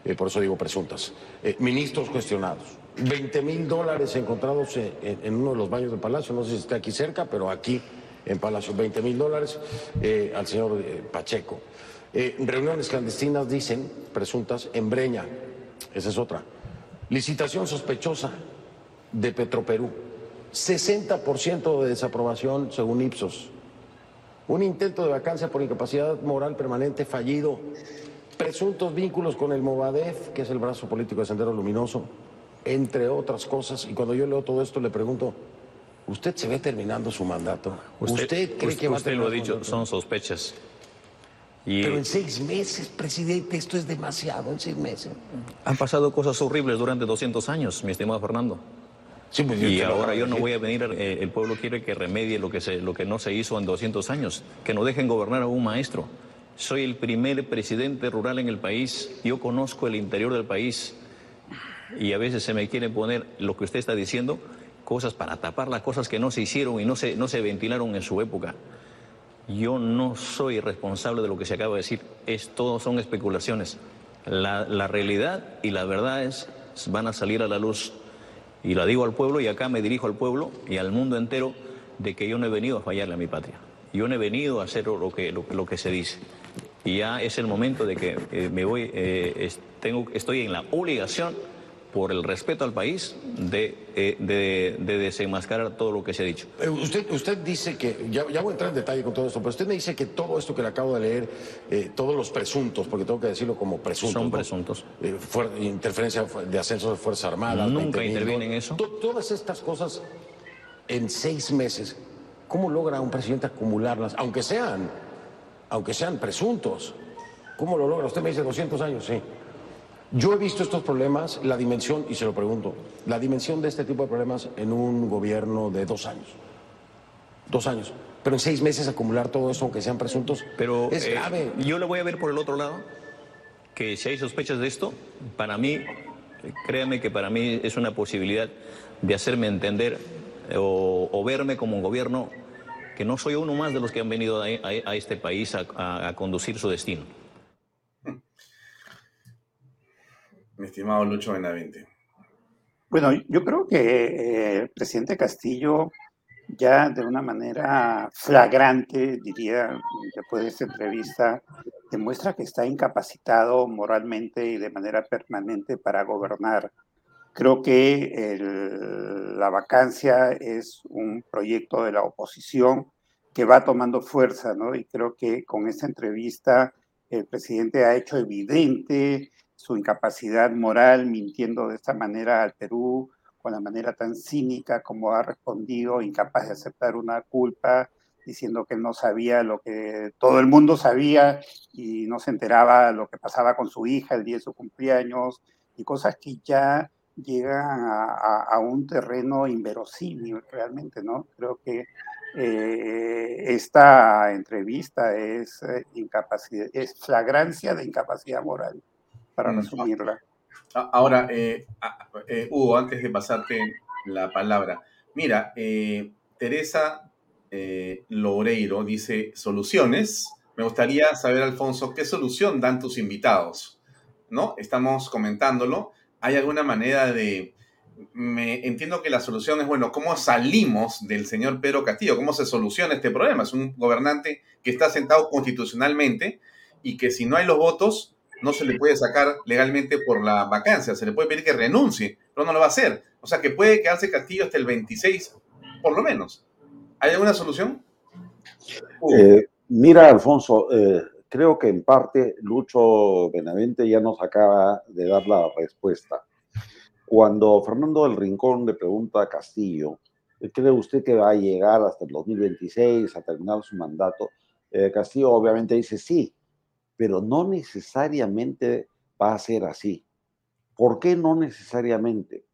Eh, por eso digo presuntas. Eh, ministros cuestionados. 20 mil dólares encontrados en, uno de los baños del Palacio, no sé si está aquí cerca, pero aquí en Palacio, 20 mil dólares al señor Pacheco. reuniones clandestinas, dicen, presuntas, en Breña, esa es otra. Licitación sospechosa de Petroperú 60% de desaprobación según Ipsos. Un intento de vacancia por incapacidad moral permanente fallido. Presuntos vínculos con el Movadef, que es el brazo político de Sendero Luminoso, entre otras cosas. Y cuando yo leo todo esto le pregunto, ¿usted se ve terminando su mandato? ¿Usted, cree que va a Usted lo ha dicho, son sospechas. Pero en seis meses, presidente, esto es demasiado, en seis meses. Han pasado cosas horribles durante 200 años, mi estimado Fernando. Pues, y ahora yo no voy a venir, eh, el pueblo quiere que remedie lo que, se, lo que no se hizo en 200 años, que no dejen gobernar a un maestro. Soy el primer presidente rural en el país, yo conozco el interior del país y a veces se me quiere poner lo que usted está diciendo, cosas para tapar las cosas que no se hicieron y no se, no se ventilaron en su época. Yo no soy responsable de lo que se acaba de decir, es, todo son especulaciones. La, la realidad y la verdad es, van a salir a la luz y la digo al pueblo y acá me dirijo al pueblo y al mundo entero de que yo no he venido a fallarle a mi patria. Yo no he venido a hacer lo que, lo, que se dice. Y ya es el momento de que eh, me voy, eh, tengo, estoy en la obligación por el respeto al país, de, eh, de, desenmascarar todo lo que se ha dicho. Eh, usted, usted dice que, ya, voy a entrar en detalle con todo esto, pero usted me dice que todo esto que le acabo de leer, eh, todos los presuntos, porque tengo que decirlo como presuntos. Son presuntos. interferencia de ascenso de Fuerzas Armadas. Nunca intervienen en eso. todas estas cosas en seis meses, ¿cómo logra un presidente acumularlas, aunque sean, aunque sean presuntos? ¿Cómo lo logra? Usted me dice 200 años, sí. Yo he visto estos problemas, la dimensión, y se lo pregunto, la dimensión de este tipo de problemas en un gobierno de dos años. Dos años. Pero en seis meses acumular todo eso, aunque sean presuntos, Pero, es eh, grave. yo lo voy a ver por el otro lado, que si hay sospechas de esto, para mí, créame que para mí es una posibilidad de hacerme entender o, verme como un gobierno que no soy uno más de los que han venido a, este país a, conducir su destino. Mi estimado Lucho Benavente. Bueno, yo creo que eh, el presidente Castillo ya de una manera flagrante, diría, después de esta entrevista, demuestra que está incapacitado moralmente y de manera permanente para gobernar. Creo que la vacancia es un proyecto de la oposición que va tomando fuerza, ¿no? Y creo que con esta entrevista el presidente ha hecho evidente su incapacidad moral, mintiendo de esta manera al Perú, con la manera tan cínica como ha respondido, incapaz de aceptar una culpa, diciendo que no sabía lo que todo el mundo sabía y no se enteraba lo que pasaba con su hija el día de su cumpleaños y cosas que ya llegan a, un terreno inverosímil realmente, ¿no? Creo que eh, esta entrevista es eh, incapacidad, es flagrancia de incapacidad moral, para mm. resumirla. Ahora, eh, Hugo, antes de pasarte la palabra, mira, Teresa Loureiro dice soluciones. Me gustaría saber, Alfonso, ¿qué solución dan tus invitados? ¿No? Estamos comentándolo ¿Hay alguna manera de... Me entiendo que la solución es, bueno, ¿cómo salimos del señor Pedro Castillo? ¿Cómo se soluciona este problema? Es un gobernante que está sentado constitucionalmente y que si no hay los votos, no se le puede sacar legalmente por la vacancia, se le puede pedir que renuncie, pero no lo va a hacer. O sea que puede quedarse Castillo hasta el 26, por lo menos. ¿Hay alguna solución? Eh, mira, Alfonso, eh, creo que en parte Lucho Benavente ya nos acaba de dar la respuesta. Cuando Fernando del Rincón le pregunta a Castillo, ¿cree usted que va a llegar hasta el 2026 a terminar su mandato? Eh, Castillo obviamente dice sí, pero no necesariamente va a ser así. ¿Por qué no necesariamente?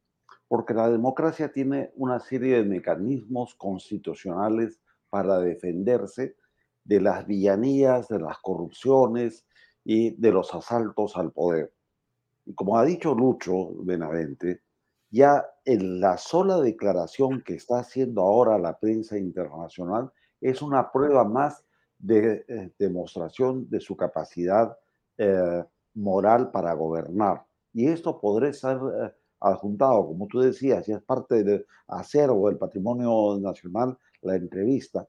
Porque la democracia tiene una serie de mecanismos constitucionales para defenderse de las villanías, de las corrupciones y de los asaltos al poder. Y como ha dicho Lucho Benavente, ya en la sola declaración que está haciendo ahora la prensa internacional es una prueba más de eh, demostración de su capacidad eh, moral para gobernar. Y esto podría ser eh, adjuntado, como tú decías, y es parte del acervo del patrimonio nacional, la entrevista,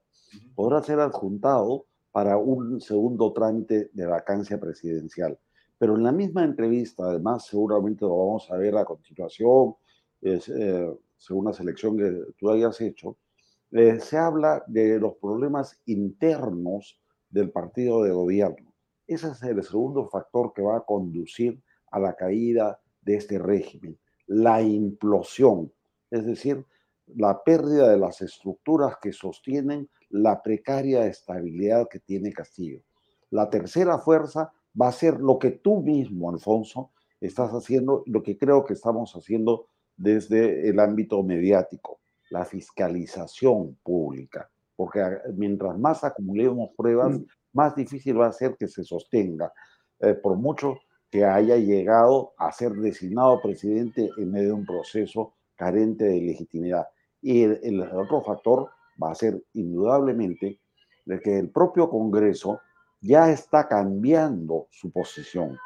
podrá ser adjuntado para un segundo trámite de vacancia presidencial. Pero en la misma entrevista, además, seguramente lo vamos a ver a continuación, es, eh, según la selección que tú hayas hecho, eh, se habla de los problemas internos del partido de gobierno. Ese es el segundo factor que va a conducir a la caída de este régimen, la implosión, es decir, la pérdida de las estructuras que sostienen la precaria estabilidad que tiene Castillo. La tercera fuerza va a ser lo que tú mismo, Alfonso, estás haciendo, lo que creo que estamos haciendo desde el ámbito mediático, la fiscalización pública, porque mientras más acumulemos pruebas, mm. más difícil va a ser que se sostenga, eh, por mucho que haya llegado a ser designado presidente en medio de un proceso carente de legitimidad. Y el otro factor va a ser indudablemente de que el propio Congreso ya está cambiando su posición.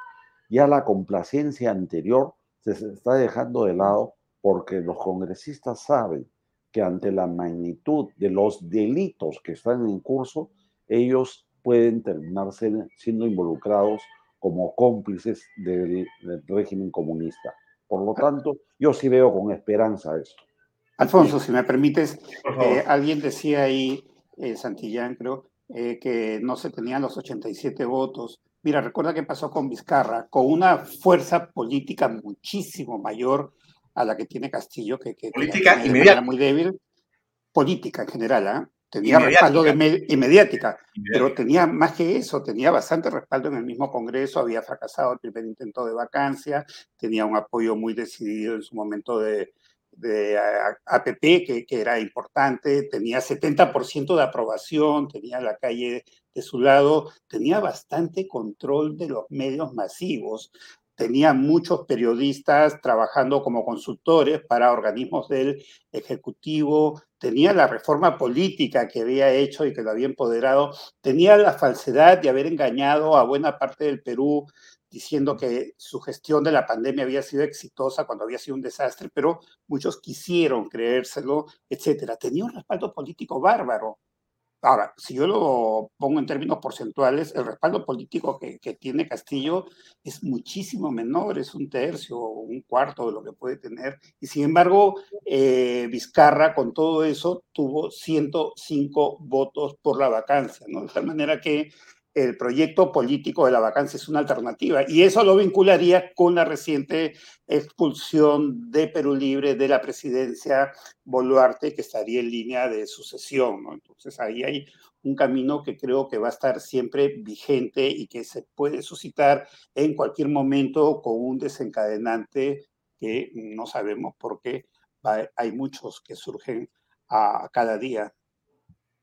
Ya la complacencia anterior se está dejando de lado porque los congresistas saben que ante la magnitud de los delitos que están en curso, ellos pueden terminar siendo involucrados como cómplices del, del régimen comunista. Por lo tanto, yo sí veo con esperanza esto. Alfonso, si me permites, eh, alguien decía ahí, eh, Santillán creo, eh, que no se tenían los 87 votos. Mira, recuerda qué pasó con Vizcarra, con una fuerza política muchísimo mayor a la que tiene Castillo, que, que política muy débil, política en general, ¿ah? tenía respaldo de y mediática, pero tenía más que eso, tenía bastante respaldo en el mismo Congreso, había fracasado el primer intento de vacancia, tenía un apoyo muy decidido en su momento de, de APP, que, que, era importante, tenía 70% de aprobación, tenía la calle de su lado, tenía bastante control de los medios masivos, tenía muchos periodistas trabajando como consultores para organismos del Ejecutivo, tenía la reforma política que había hecho y que lo había empoderado, tenía la falsedad de haber engañado a buena parte del Perú diciendo que su gestión de la pandemia había sido exitosa cuando había sido un desastre, pero muchos quisieron creérselo, etcétera. Tenía un respaldo político bárbaro. Ahora, si yo lo pongo en términos porcentuales, el respaldo político que, tiene Castillo es muchísimo menor, es un tercio o un cuarto de lo que puede tener. Y sin embargo, eh, Vizcarra con todo eso tuvo 105 votos por la vacancia, ¿no? De tal manera que el proyecto político de la vacancia es una alternativa. Y eso lo vincularía con la reciente expulsión de Perú Libre de la presidencia Boluarte, que estaría en línea de sucesión. Entonces ahí hay un camino que creo que va a estar siempre vigente y que se puede suscitar en cualquier momento con un desencadenante que no sabemos por qué hay muchos que surgen a cada día.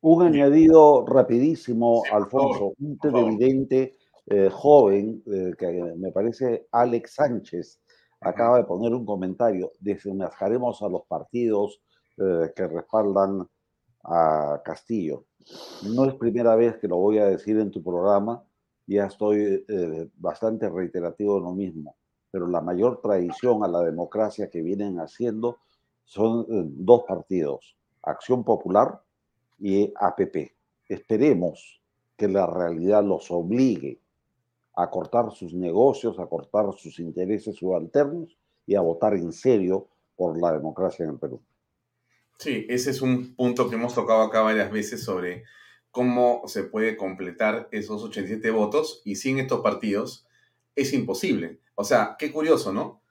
Un añadido rapidísimo, Alfonso, un televidente eh, joven, eh, que me parece Alex Sánchez, acaba de poner un comentario, desenmascaremos a los partidos eh, que respaldan a Castillo. No es primera vez que lo voy a decir en tu programa, ya estoy bastante reiterativo en lo mismo, pero la mayor traición a la democracia que vienen haciendo son dos partidos, Acción Popular y APP. Esperemos que la realidad los obligue a cortar sus negocios, a cortar sus intereses subalternos y a votar en serio por la democracia en el Perú. Sí, ese es un punto que hemos tocado acá varias veces sobre cómo se puede completar esos 87 votos y sin estos partidos es imposible. O sea, qué curioso, ¿no?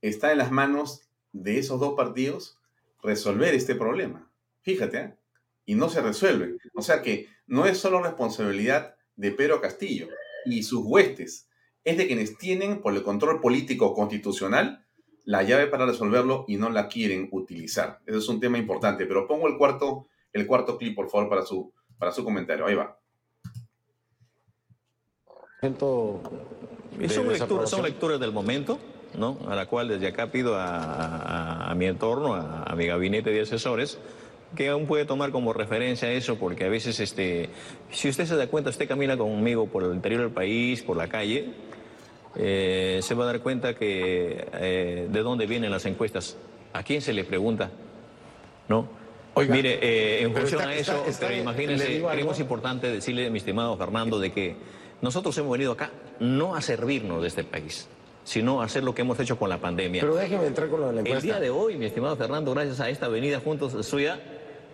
Está en las manos de esos dos partidos resolver este problema. Fíjate, ¿eh? Y no se resuelve. O sea que no es solo responsabilidad de Pedro Castillo y sus huestes, es de quienes tienen por el control político constitucional la llave para resolverlo y no la quieren utilizar. Eso es un tema importante, pero pongo el cuarto, el cuarto clip, por favor, para su, para su comentario. Ahí va. Son, son lecturas del momento, ¿no? A la cual desde acá pido a, mi entorno, a, a mi gabinete de asesores, que aún puede tomar como referencia eso, porque a veces, este, si usted se da cuenta, usted camina conmigo por el interior del país, por la calle, eh, se va a dar cuenta que eh, de dónde vienen las encuestas, a quién se le pregunta, ¿no? Oiga, Mire, eh, en función a eso, pero imagínense, creemos importante decirle, mi estimado Fernando, de que nosotros hemos venido acá no a servirnos de este país, sino a hacer lo que hemos hecho con la pandemia. Pero déjeme entrar con lo de la encuesta. El día de hoy, mi estimado Fernando, gracias a esta avenida juntos suya,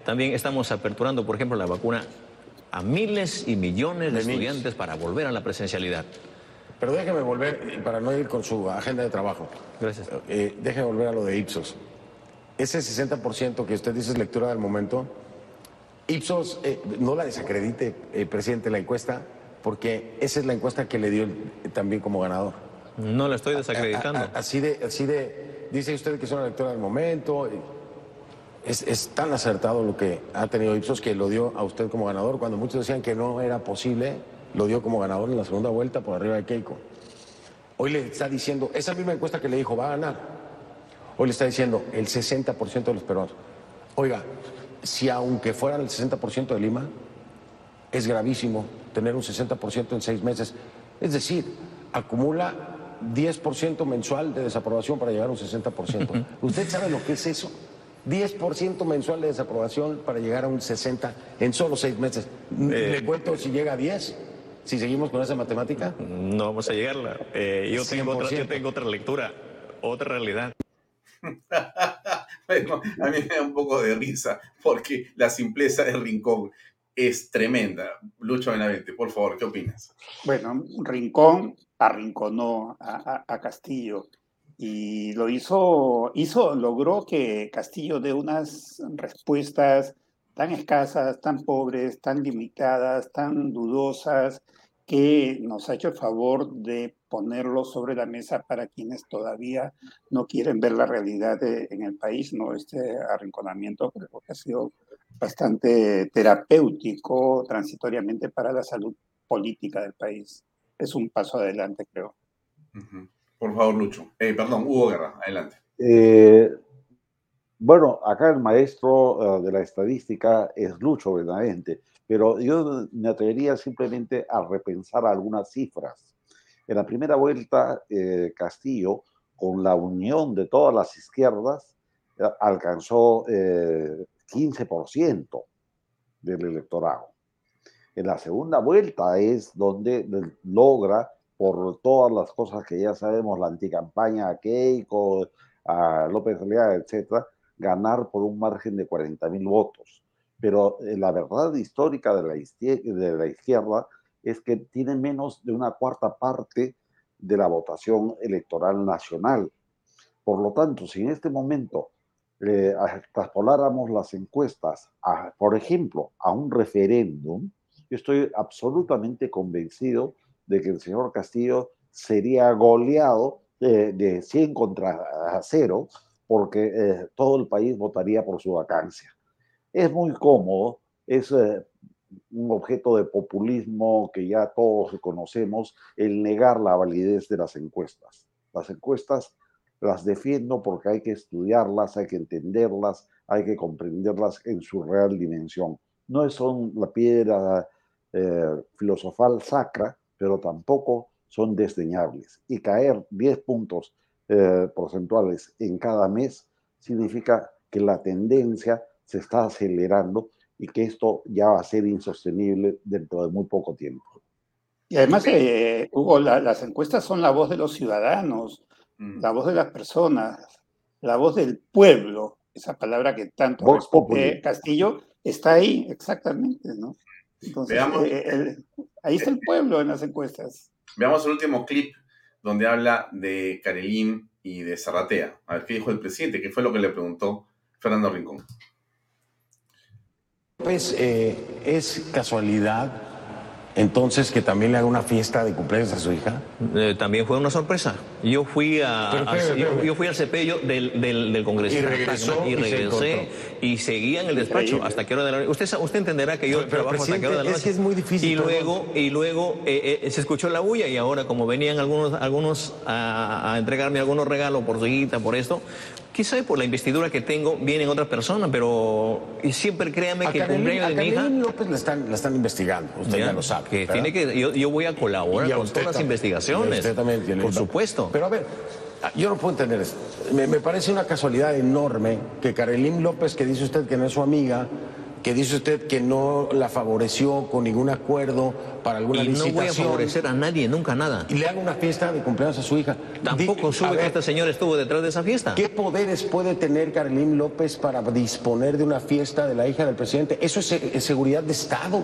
también estamos aperturando, por ejemplo, la vacuna a miles y millones de, estudiantes para volver a la presencialidad. Pero déjeme volver, para no ir con su agenda de trabajo. Gracias. Eh, déjeme volver a lo de Ipsos. Ese 60% que usted dice es lectura del momento, Ipsos eh, no la desacredite, eh, presidente, la encuesta, porque esa es la encuesta que le dio también como ganador. No la estoy desacreditando. así de, así de, dice usted que es una lectura del momento. Es, tan acertado lo que ha tenido Ipsos que lo dio a usted como ganador. Cuando muchos decían que no era posible, lo dio como ganador en la segunda vuelta por arriba de Keiko. Hoy le está diciendo, esa misma encuesta que le dijo, va a ganar. Hoy le está diciendo el 60% de los peruanos. Oiga, si aunque fueran el 60% de Lima, es gravísimo tener un 60% en seis meses. Es decir, acumula 10% mensual de desaprobación para llegar a un 60%. ¿Usted sabe lo que es eso? 10% mensual de desaprobación para llegar a un 60 en solo seis meses. Eh, ¿Le cuento si llega a 10? Si seguimos con esa matemática. No vamos a llegarla. Eh, yo, tengo otra, yo tengo otra lectura, otra realidad. bueno, a mí me da un poco de risa porque la simpleza del rincón es tremenda. Lucho Benavente, por favor, ¿qué opinas? Bueno, Rincón arrinconó a, a Castillo y lo hizo, hizo, logró que Castillo dé unas respuestas tan escasas, tan pobres, tan limitadas, tan dudosas, que nos ha hecho el favor de ponerlo sobre la mesa para quienes todavía no quieren ver la realidad en el país, ¿no? Este arrinconamiento creo que ha sido bastante terapéutico transitoriamente para la salud política del país. Es un paso adelante, creo. Por favor, Lucho. Eh, perdón, Hugo Guerra, adelante. Eh, bueno, acá el maestro eh, de la estadística es Lucho, verdaderamente, pero yo me atrevería simplemente a repensar algunas cifras. En la primera vuelta, Castillo, con la unión de todas las izquierdas, alcanzó 15% del electorado. En la segunda vuelta es donde logra, por todas las cosas que ya sabemos, la anticampaña a Keiko, a López Aliaga, etcétera, ganar por un margen de 40 mil votos. Pero eh, la verdad histórica de la, de la izquierda es que tiene menos de una cuarta parte de la votación electoral nacional. Por lo tanto, si en este momento eh, traspoláramos las encuestas, a, por ejemplo, a un referéndum, yo estoy absolutamente convencido de que el señor Castillo sería goleado de 100 contra 0 porque eh, todo el país votaría por su vacancia. Es muy cómodo, es eh, un objeto de populismo que ya todos conocemos, el negar la validez de las encuestas. Las encuestas las defiendo porque hay que estudiarlas, hay que entenderlas, hay que comprenderlas en su real dimensión. No son la piedra eh, filosofal sacra, pero tampoco son desdeñables. Y caer 10 puntos eh, porcentuales en cada mes significa que la tendencia se está acelerando y que esto ya va a ser insostenible dentro de muy poco tiempo. Y además, eh, Hugo, las encuestas son la voz de los ciudadanos, Mm. la voz de las personas, la voz del pueblo, esa palabra que tanto Castillo, está ahí, exactamente, ¿no? Entonces, eh, ahí está el pueblo en las encuestas. Veamos el último clip donde habla de Carelín y de Zarratea. A ver qué dijo el presidente, qué fue lo que le preguntó Fernando Rincón. Pues eh, es casualidad entonces que también le haga una fiesta de cumpleaños a su hija. Eh, también fue una sorpresa. Yo fui a, yo, fui al cepillo del, del, Congreso. Y regresó y, regresé y seguía en el despacho hasta que hora de la noche. Usted, usted entenderá que yo trabajo hasta que hora de la noche. Es que es muy difícil. Y luego, y luego eh, eh, se escuchó la bulla y ahora como venían algunos, algunos a, a entregarme algunos regalos por su hijita, por esto, Quizá por la investidura que tengo vienen otras personas, pero siempre créame que el cumpleaños de mi hija... López la están, la están investigando, usted ya, lo sabe. Que tiene que, yo, yo, voy a colaborar con todas las investigaciones. Usted también tiene Por supuesto. Pero a ver, yo no puedo entender esto. Me, me parece una casualidad enorme que Carolín López, que dice usted que no es su amiga, que dice usted que no la favoreció con ningún acuerdo para alguna y no voy a favorecer a nadie, nunca nada. Y le haga una fiesta de cumpleaños a su hija. Tampoco sube que este señor estuvo detrás de esa fiesta. ¿Qué poderes puede tener Carolín López para disponer de una fiesta de la hija del presidente? Eso es, seguridad de Estado.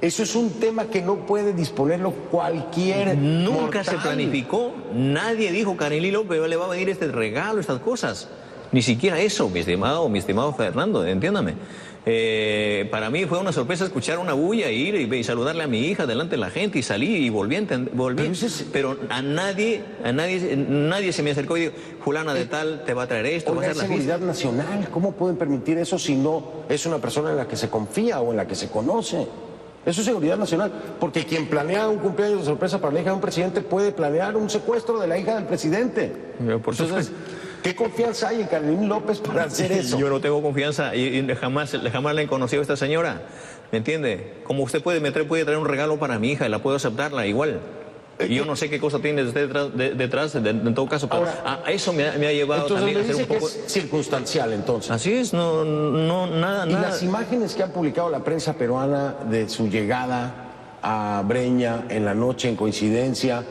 Eso es un tema que no puede disponerlo cualquier. Nunca se planificó. Nadie dijo Carolín López le va a venir este regalo, estas cosas. Ni siquiera eso, mi estimado, mi estimado Fernando, entiéndame. Eh, para mí fue una sorpresa escuchar una bulla e ir y, saludarle a mi hija delante de la gente y salí y volví, volví. Pero, a nadie, a nadie, nadie se me acercó y dijo, fulana de tal, te va a traer esto, va a hacer la seguridad nacional, ¿cómo pueden permitir eso si no es una persona en la que se confía o en la que se conoce? Eso es seguridad nacional, porque quien planea un cumpleaños de sorpresa para la hija de un presidente puede planear un secuestro de la hija del presidente. por Entonces, ¿Qué confianza hay en Carolín López para hacer eso? Yo no tengo confianza y, jamás, jamás le he conocido a esta señora. ¿Me entiende? Como usted puede, meter, puede traer un regalo para mi hija y la puedo aceptarla igual. Y yo no sé qué cosa tiene usted detrás, en todo caso, pero a, eso me ha, llevado también a ser un poco... es circunstancial, entonces. Así es, no, no, nada, ¿Y las imágenes que ha publicado la prensa peruana de su llegada a Breña en la noche en coincidencia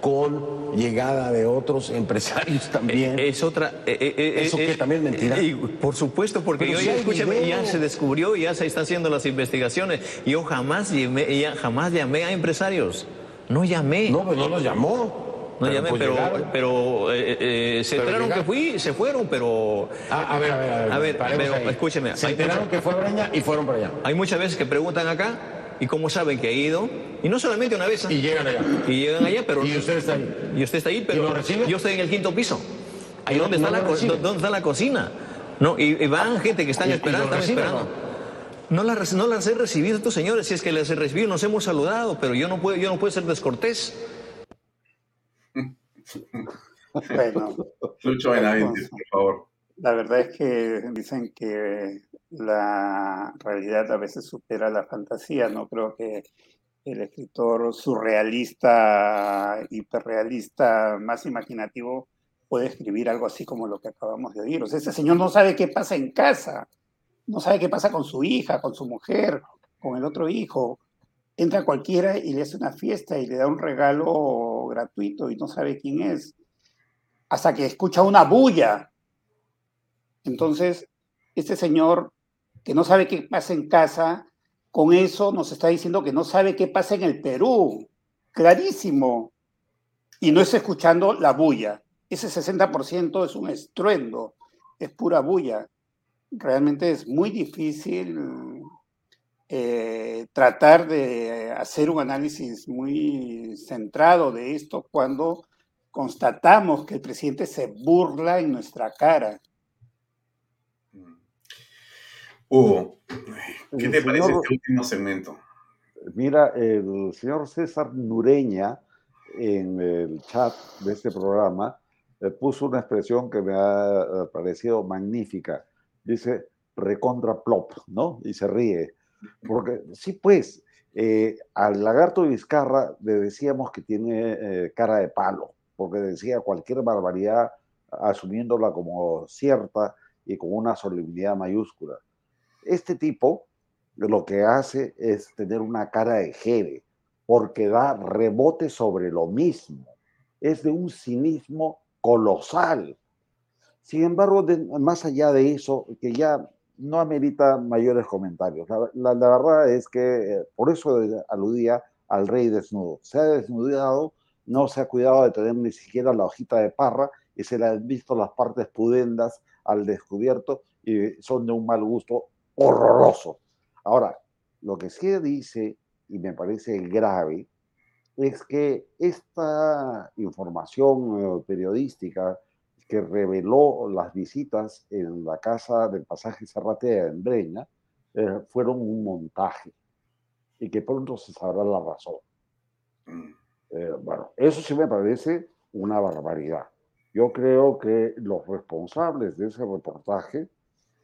con llegada de otros empresarios también. Es otra. Eh, eh, eh, ¿Eso que también es mentira? por supuesto, porque yo ya, escúchame, ya se descubrió, ya se están haciendo las investigaciones. Yo jamás llamé, ya, jamás llamé a empresarios. No llamé. No, pues no los llamó. No pero llamé, pues pero, pero se enteraron que fui, se fueron, pero. Ah, a ver, a ver, a ver. A ver, pero escúcheme. Se enteraron que fue Breña y fueron para allá. Hay muchas veces que preguntan acá y como saben que he ido, y no solamente una vez. Y llegan allá. Y llegan allá, pero. Y usted está ahí. Y usted está ahí, pero. yo estoy en el quinto piso. Ahí donde, está la, ¿Dónde está la cocina. No, y, van gente que están esperando, están esperando. No las, no las he recibido estos señores, si es que las he recibido, nos hemos saludado, pero yo no puedo, yo no puedo ser descortés. Bueno, Lucho Benavides, por favor. La verdad es que dicen que la realidad a veces supera la fantasía. No creo que el escritor surrealista, hiperrealista, más imaginativo puede escribir algo así como lo que acabamos de oír. Ese señor no sabe qué pasa en casa, no sabe qué pasa con su hija, con su mujer, con el otro hijo. Entra cualquiera y le hace una fiesta y le da un regalo gratuito y no sabe quién es. Hasta que escucha una bulla. Entonces, este señor que no sabe qué pasa en casa, con eso nos está diciendo que no sabe qué pasa en el Perú. Clarísimo. Y no está escuchando la bulla. Ese 60% es un estruendo, es pura bulla. Realmente es muy difícil eh, tratar de hacer un análisis muy centrado de esto cuando constatamos que el presidente se burla en nuestra cara. Hugo, ¿qué te parece este último segmento? Mira, el señor César Nureña en el chat de este programa eh, puso una expresión que me ha eh, parecido magnífica. Dice recontra plop, ¿no? Y se ríe. Porque sí, pues, eh, al lagarto Vizcarra le decíamos que tiene cara de palo, porque decía cualquier barbaridad asumiéndola como cierta y con una solemnidad mayúscula. Este tipo lo que hace es tener una cara de jere, porque da rebote sobre lo mismo. Es de un cinismo colosal. Sin embargo, más allá de eso, que ya no amerita mayores comentarios. La, verdad es que eh, por eso aludía al rey desnudo. Se ha desnudado, no se ha cuidado de tener ni siquiera la hojita de parra y se le han visto las partes pudendas al descubierto y son de un mal gusto horroroso. Ahora, lo que sí dice, y me parece grave, es que esta información eh, periodística que reveló las visitas en la casa del pasaje Zarratea en Breña eh, fueron un montaje y que pronto se sabrá la razón. Mm. Eh, bueno, eso sí me parece una barbaridad. Yo creo que los responsables de ese reportaje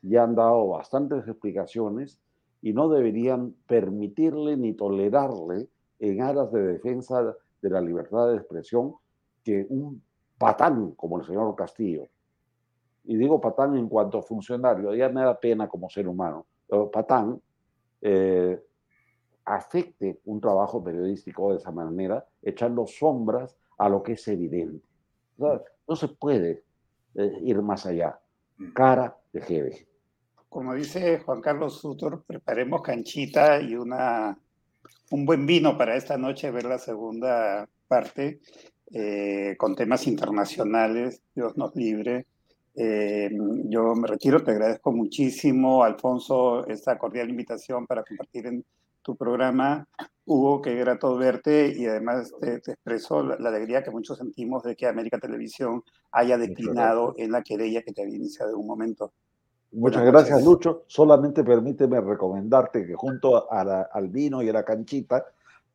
ya han dado bastantes explicaciones y no deberían permitirle ni tolerarle en aras de defensa de la libertad de expresión que un patán como el señor Castillo, y digo patán en cuanto a funcionario, ya me da pena como ser humano, pero patán eh, afecte un trabajo periodístico de esa manera, echando sombras a lo que es evidente. no se puede eh, ir más allá. Mm. Cara de jefe como dice Juan Carlos Sutor, preparemos canchita y una, un buen vino para esta noche, ver la segunda parte eh, con temas internacionales, Dios nos libre. Eh, yo me retiro, te agradezco muchísimo, Alfonso, esta cordial invitación para compartir en tu programa. Hugo, qué grato verte y además te, expreso la, alegría que muchos sentimos de que América Televisión haya declinado en la querella que te había iniciado en un momento. Muchas gracias, Lucho. Solamente permíteme recomendarte que junto al vino y a la canchita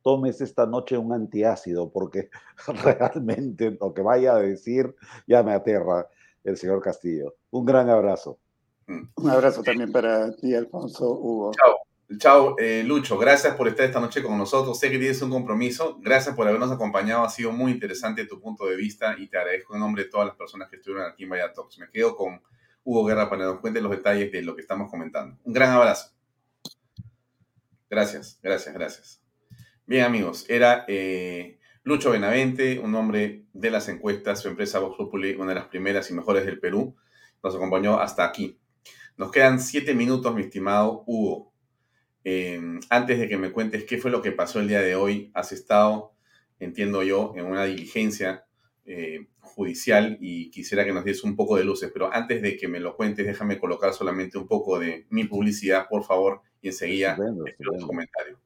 tomes esta noche un antiácido, porque realmente lo que vaya a decir ya me aterra el señor Castillo. Un gran abrazo. Un abrazo también para ti, Alfonso Hugo. Chao. Chao, eh, Lucho. Gracias por estar esta noche con nosotros. Sé que tienes un compromiso. Gracias por habernos acompañado. Ha sido muy interesante tu punto de vista y te agradezco en nombre de todas las personas que estuvieron aquí en Vaya Talks. Me quedo con Hugo Guerra para que nos cuente los detalles de lo que estamos comentando. Un gran abrazo. Gracias, gracias, gracias. Bien, amigos, era eh, Lucho Benavente, un hombre de las encuestas, su empresa Vox Populi, una de las primeras y mejores del Perú, nos acompañó hasta aquí. Nos quedan siete minutos, mi estimado Hugo. Eh, antes de que me cuentes qué fue lo que pasó el día de hoy, has estado, entiendo yo, en una diligencia eh, judicial y quisiera que nos diese un poco de luces, pero antes de que me lo cuentes, déjame colocar solamente un poco de mi publicidad, por favor, y enseguida los comentarios.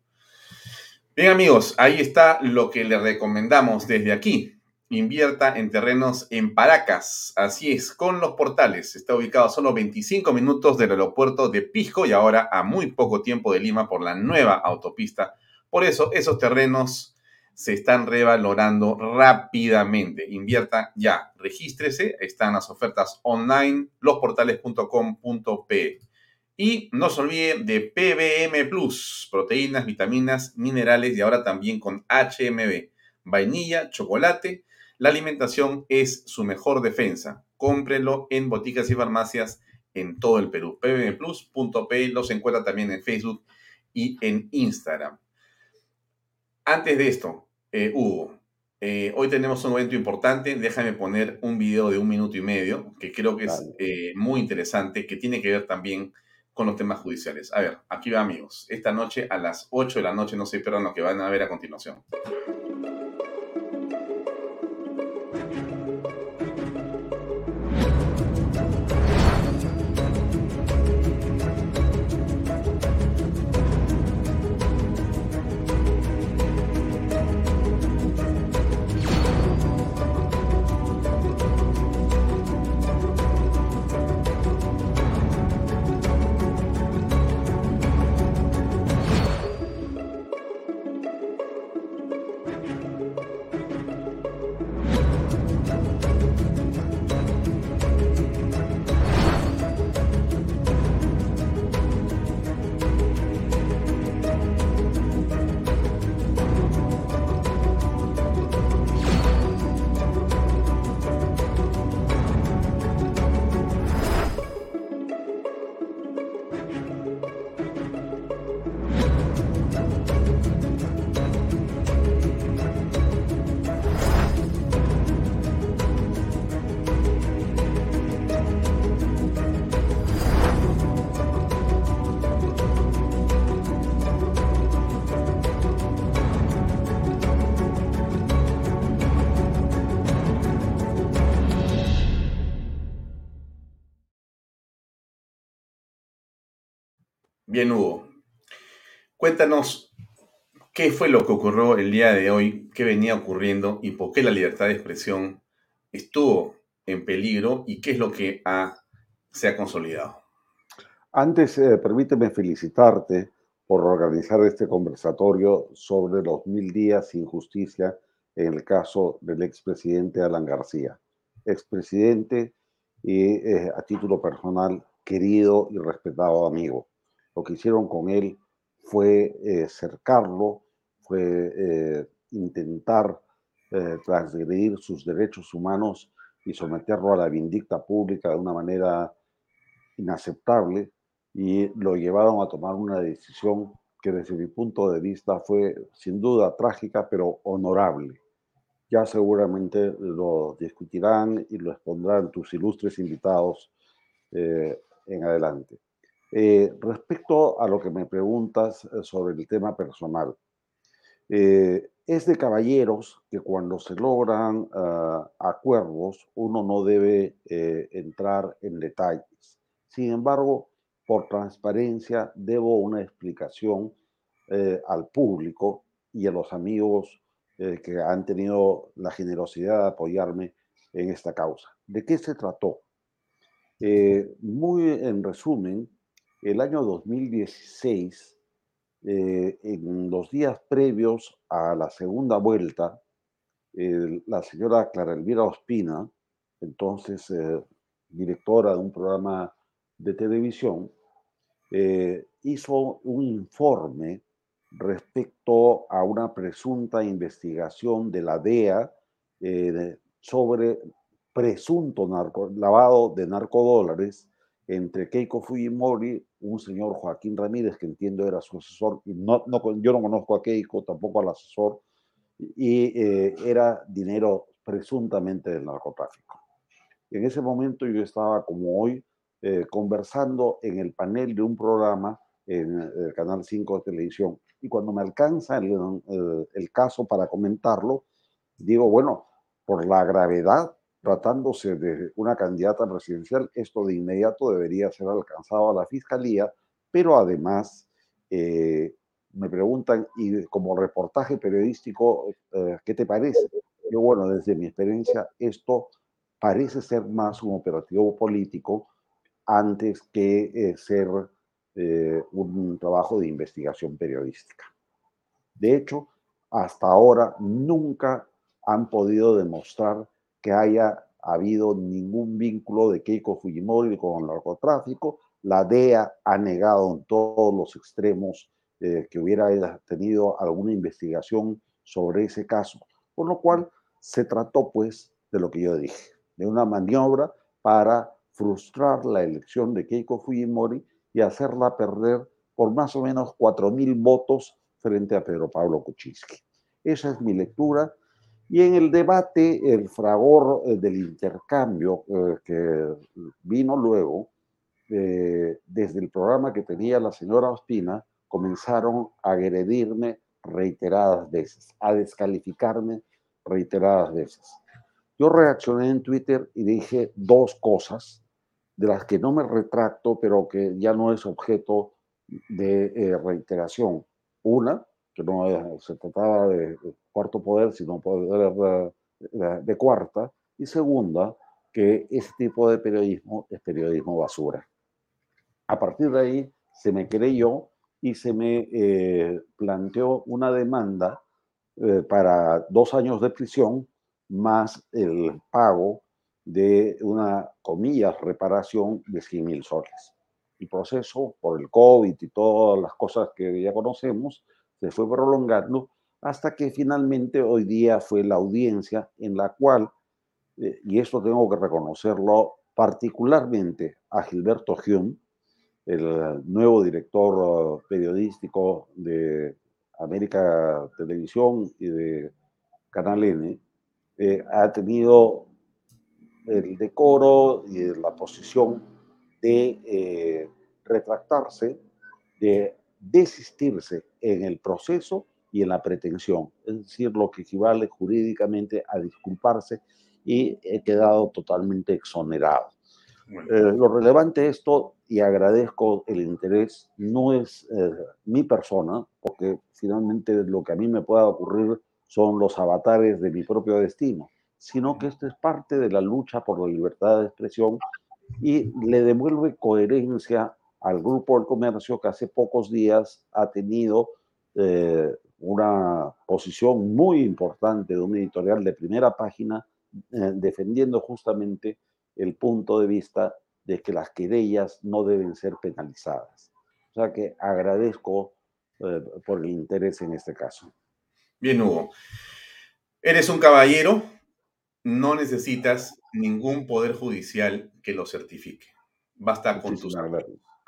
Bien amigos, ahí está lo que le recomendamos desde aquí. invierta en terrenos en Paracas. Así es, con los portales. Está ubicado a solo 25 minutos del aeropuerto de Pisco y ahora a muy poco tiempo de Lima por la nueva autopista. Por eso, esos terrenos se están revalorando rápidamente. Invierta ya, regístrese, están las ofertas online, losportales.com.p. Y no se olvide de PBM Plus, proteínas, vitaminas, minerales y ahora también con HMB, vainilla, chocolate. La alimentación es su mejor defensa. Cómprelo en boticas y farmacias en todo el Perú. pbmplus.p los encuentra también en Facebook y en Instagram. Antes de esto, eh, Hugo, eh, hoy tenemos un evento importante. Déjame poner un video de un minuto y medio que creo que es eh, muy interesante, que tiene que ver también con los temas judiciales. A ver, aquí va amigos. Esta noche a las 8 de la noche no se pierdan lo que van a ver a continuación. Bien, Hugo. Cuéntanos qué fue lo que ocurrió el día de hoy, qué venía ocurriendo y por qué la libertad de expresión estuvo en peligro y qué es lo que ha, se ha consolidado. Antes, eh, permíteme felicitarte por organizar este conversatorio sobre los mil días sin justicia en el caso del expresidente Alan García. Expresidente y eh, a título personal, querido y respetado amigo lo que hicieron con él fue eh, cercarlo, fue eh, intentar eh, transgredir sus derechos humanos y someterlo a la vindicta pública de una manera inaceptable y lo llevaron a tomar una decisión que desde mi punto de vista fue sin duda trágica, pero honorable. Ya seguramente lo discutirán y lo expondrán tus ilustres invitados en adelante. Eh, respecto a lo que me preguntas eh, sobre el tema personal, eh, es de caballeros que cuando se logran ah, acuerdos uno no debe entrar en detalles. Sin embargo, por transparencia debo una explicación al público y a los amigos que han tenido la generosidad de apoyarme en esta causa. ¿De qué se trató? muy en resumen, el año 2016, eh, en los días previos a la segunda vuelta, la señora Clara Elvira Ospina, entonces eh, directora de un programa de televisión, eh, hizo un informe respecto a una presunta investigación de la DEA sobre presunto lavado de narcodólares entre Keiko Fujimori, un señor Joaquín Ramírez, que entiendo era su asesor, y no, no, yo no conozco a Keiko, tampoco al asesor, y eh, era dinero presuntamente del narcotráfico. En ese momento yo estaba, como hoy, eh, conversando en el panel de un programa en el Canal 5 de televisión, y cuando me alcanza el caso para comentarlo, digo, bueno, por la gravedad tratándose de una candidata presidencial, esto de inmediato debería ser alcanzado a la fiscalía, pero además eh, me preguntan, y como reportaje periodístico, eh, ¿qué te parece? que, bueno, desde mi experiencia, esto parece ser más un operativo político antes que eh, ser un trabajo de investigación periodística. De hecho, hasta ahora nunca han podido demostrar que haya habido ningún vínculo de Keiko Fujimori con el narcotráfico. La DEA ha negado en todos los extremos eh, que hubiera tenido alguna investigación sobre ese caso. Por lo cual se trató pues de lo que yo dije, de una maniobra para frustrar la elección de Keiko Fujimori y hacerla perder por más o menos 4.000 votos frente a Pedro Pablo Kuczynski. Esa es mi lectura. Y en el debate, el fragor eh, del intercambio eh, que vino luego, eh, desde el programa que tenía la señora Ospina, comenzaron a agredirme reiteradas veces, a descalificarme reiteradas veces. Yo reaccioné en Twitter y dije dos cosas de las que no me retracto, pero que ya no es objeto de eh, reiteración. Una, que no se trataba de, cuarto poder, sino poder de, de cuarta. Y segunda, que ese tipo de periodismo es periodismo basura. A partir de ahí se me creyó y se me eh, planteó una demanda eh, para dos años de prisión más el pago de una, comillas, reparación de 100 mil soles. El proceso, por el COVID y todas las cosas que ya conocemos, se fue prolongando hasta que finalmente hoy día fue la audiencia en la cual, eh, y esto tengo que reconocerlo particularmente a Gilberto Hume, el nuevo director uh, periodístico de América Televisión y de Canal N, eh, ha tenido el decoro y la posición de eh, retractarse, de desistirse en el proceso y en la pretensión, es decir, lo que equivale jurídicamente a disculparse y he quedado totalmente exonerado. Eh, lo relevante de esto, y agradezco el interés, no es eh, mi persona, porque finalmente lo que a mí me pueda ocurrir son los avatares de mi propio destino, sino que esto es parte de la lucha por la libertad de expresión y le devuelve coherencia al Grupo del Comercio que hace pocos días ha tenido eh, una posición muy importante de un editorial de primera página defendiendo justamente el punto de vista de que las querellas no deben ser penalizadas. O sea que agradezco eh, por el interés en este caso. Bien, Hugo. Eres un caballero, no necesitas ningún poder judicial que lo certifique. Basta con tus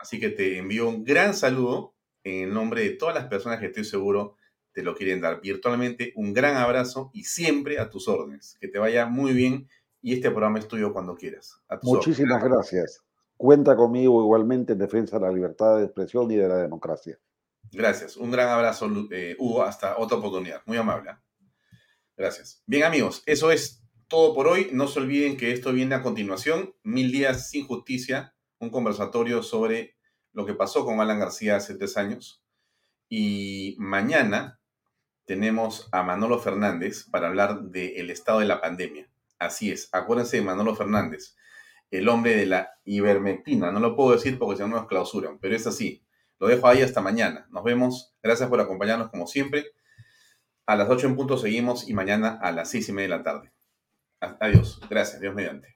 Así que te envío un gran saludo en nombre de todas las personas que estoy seguro te lo quieren dar virtualmente. Un gran abrazo y siempre a tus órdenes. Que te vaya muy bien y este programa es tuyo cuando quieras. Muchísimas gracias. Cuenta conmigo igualmente en defensa de la libertad de expresión y de la democracia. Gracias. Un gran abrazo, eh, Hugo. Hasta otra oportunidad. Muy amable. ¿eh? Gracias. Bien, amigos, eso es todo por hoy. No se olviden que esto viene a continuación. Mil días sin justicia. Un conversatorio sobre lo que pasó con Alan García hace tres años. Y mañana tenemos a Manolo Fernández para hablar del estado de la pandemia. Así es, acuérdense de Manolo Fernández, el hombre de la ivermectina. No lo puedo decir porque si no nos clausuran, pero es así. Lo dejo ahí hasta mañana. Nos vemos. Gracias por acompañarnos como siempre. A las 8 en punto seguimos y mañana a las 6 y media de la tarde. Adiós. Gracias. Dios mediante.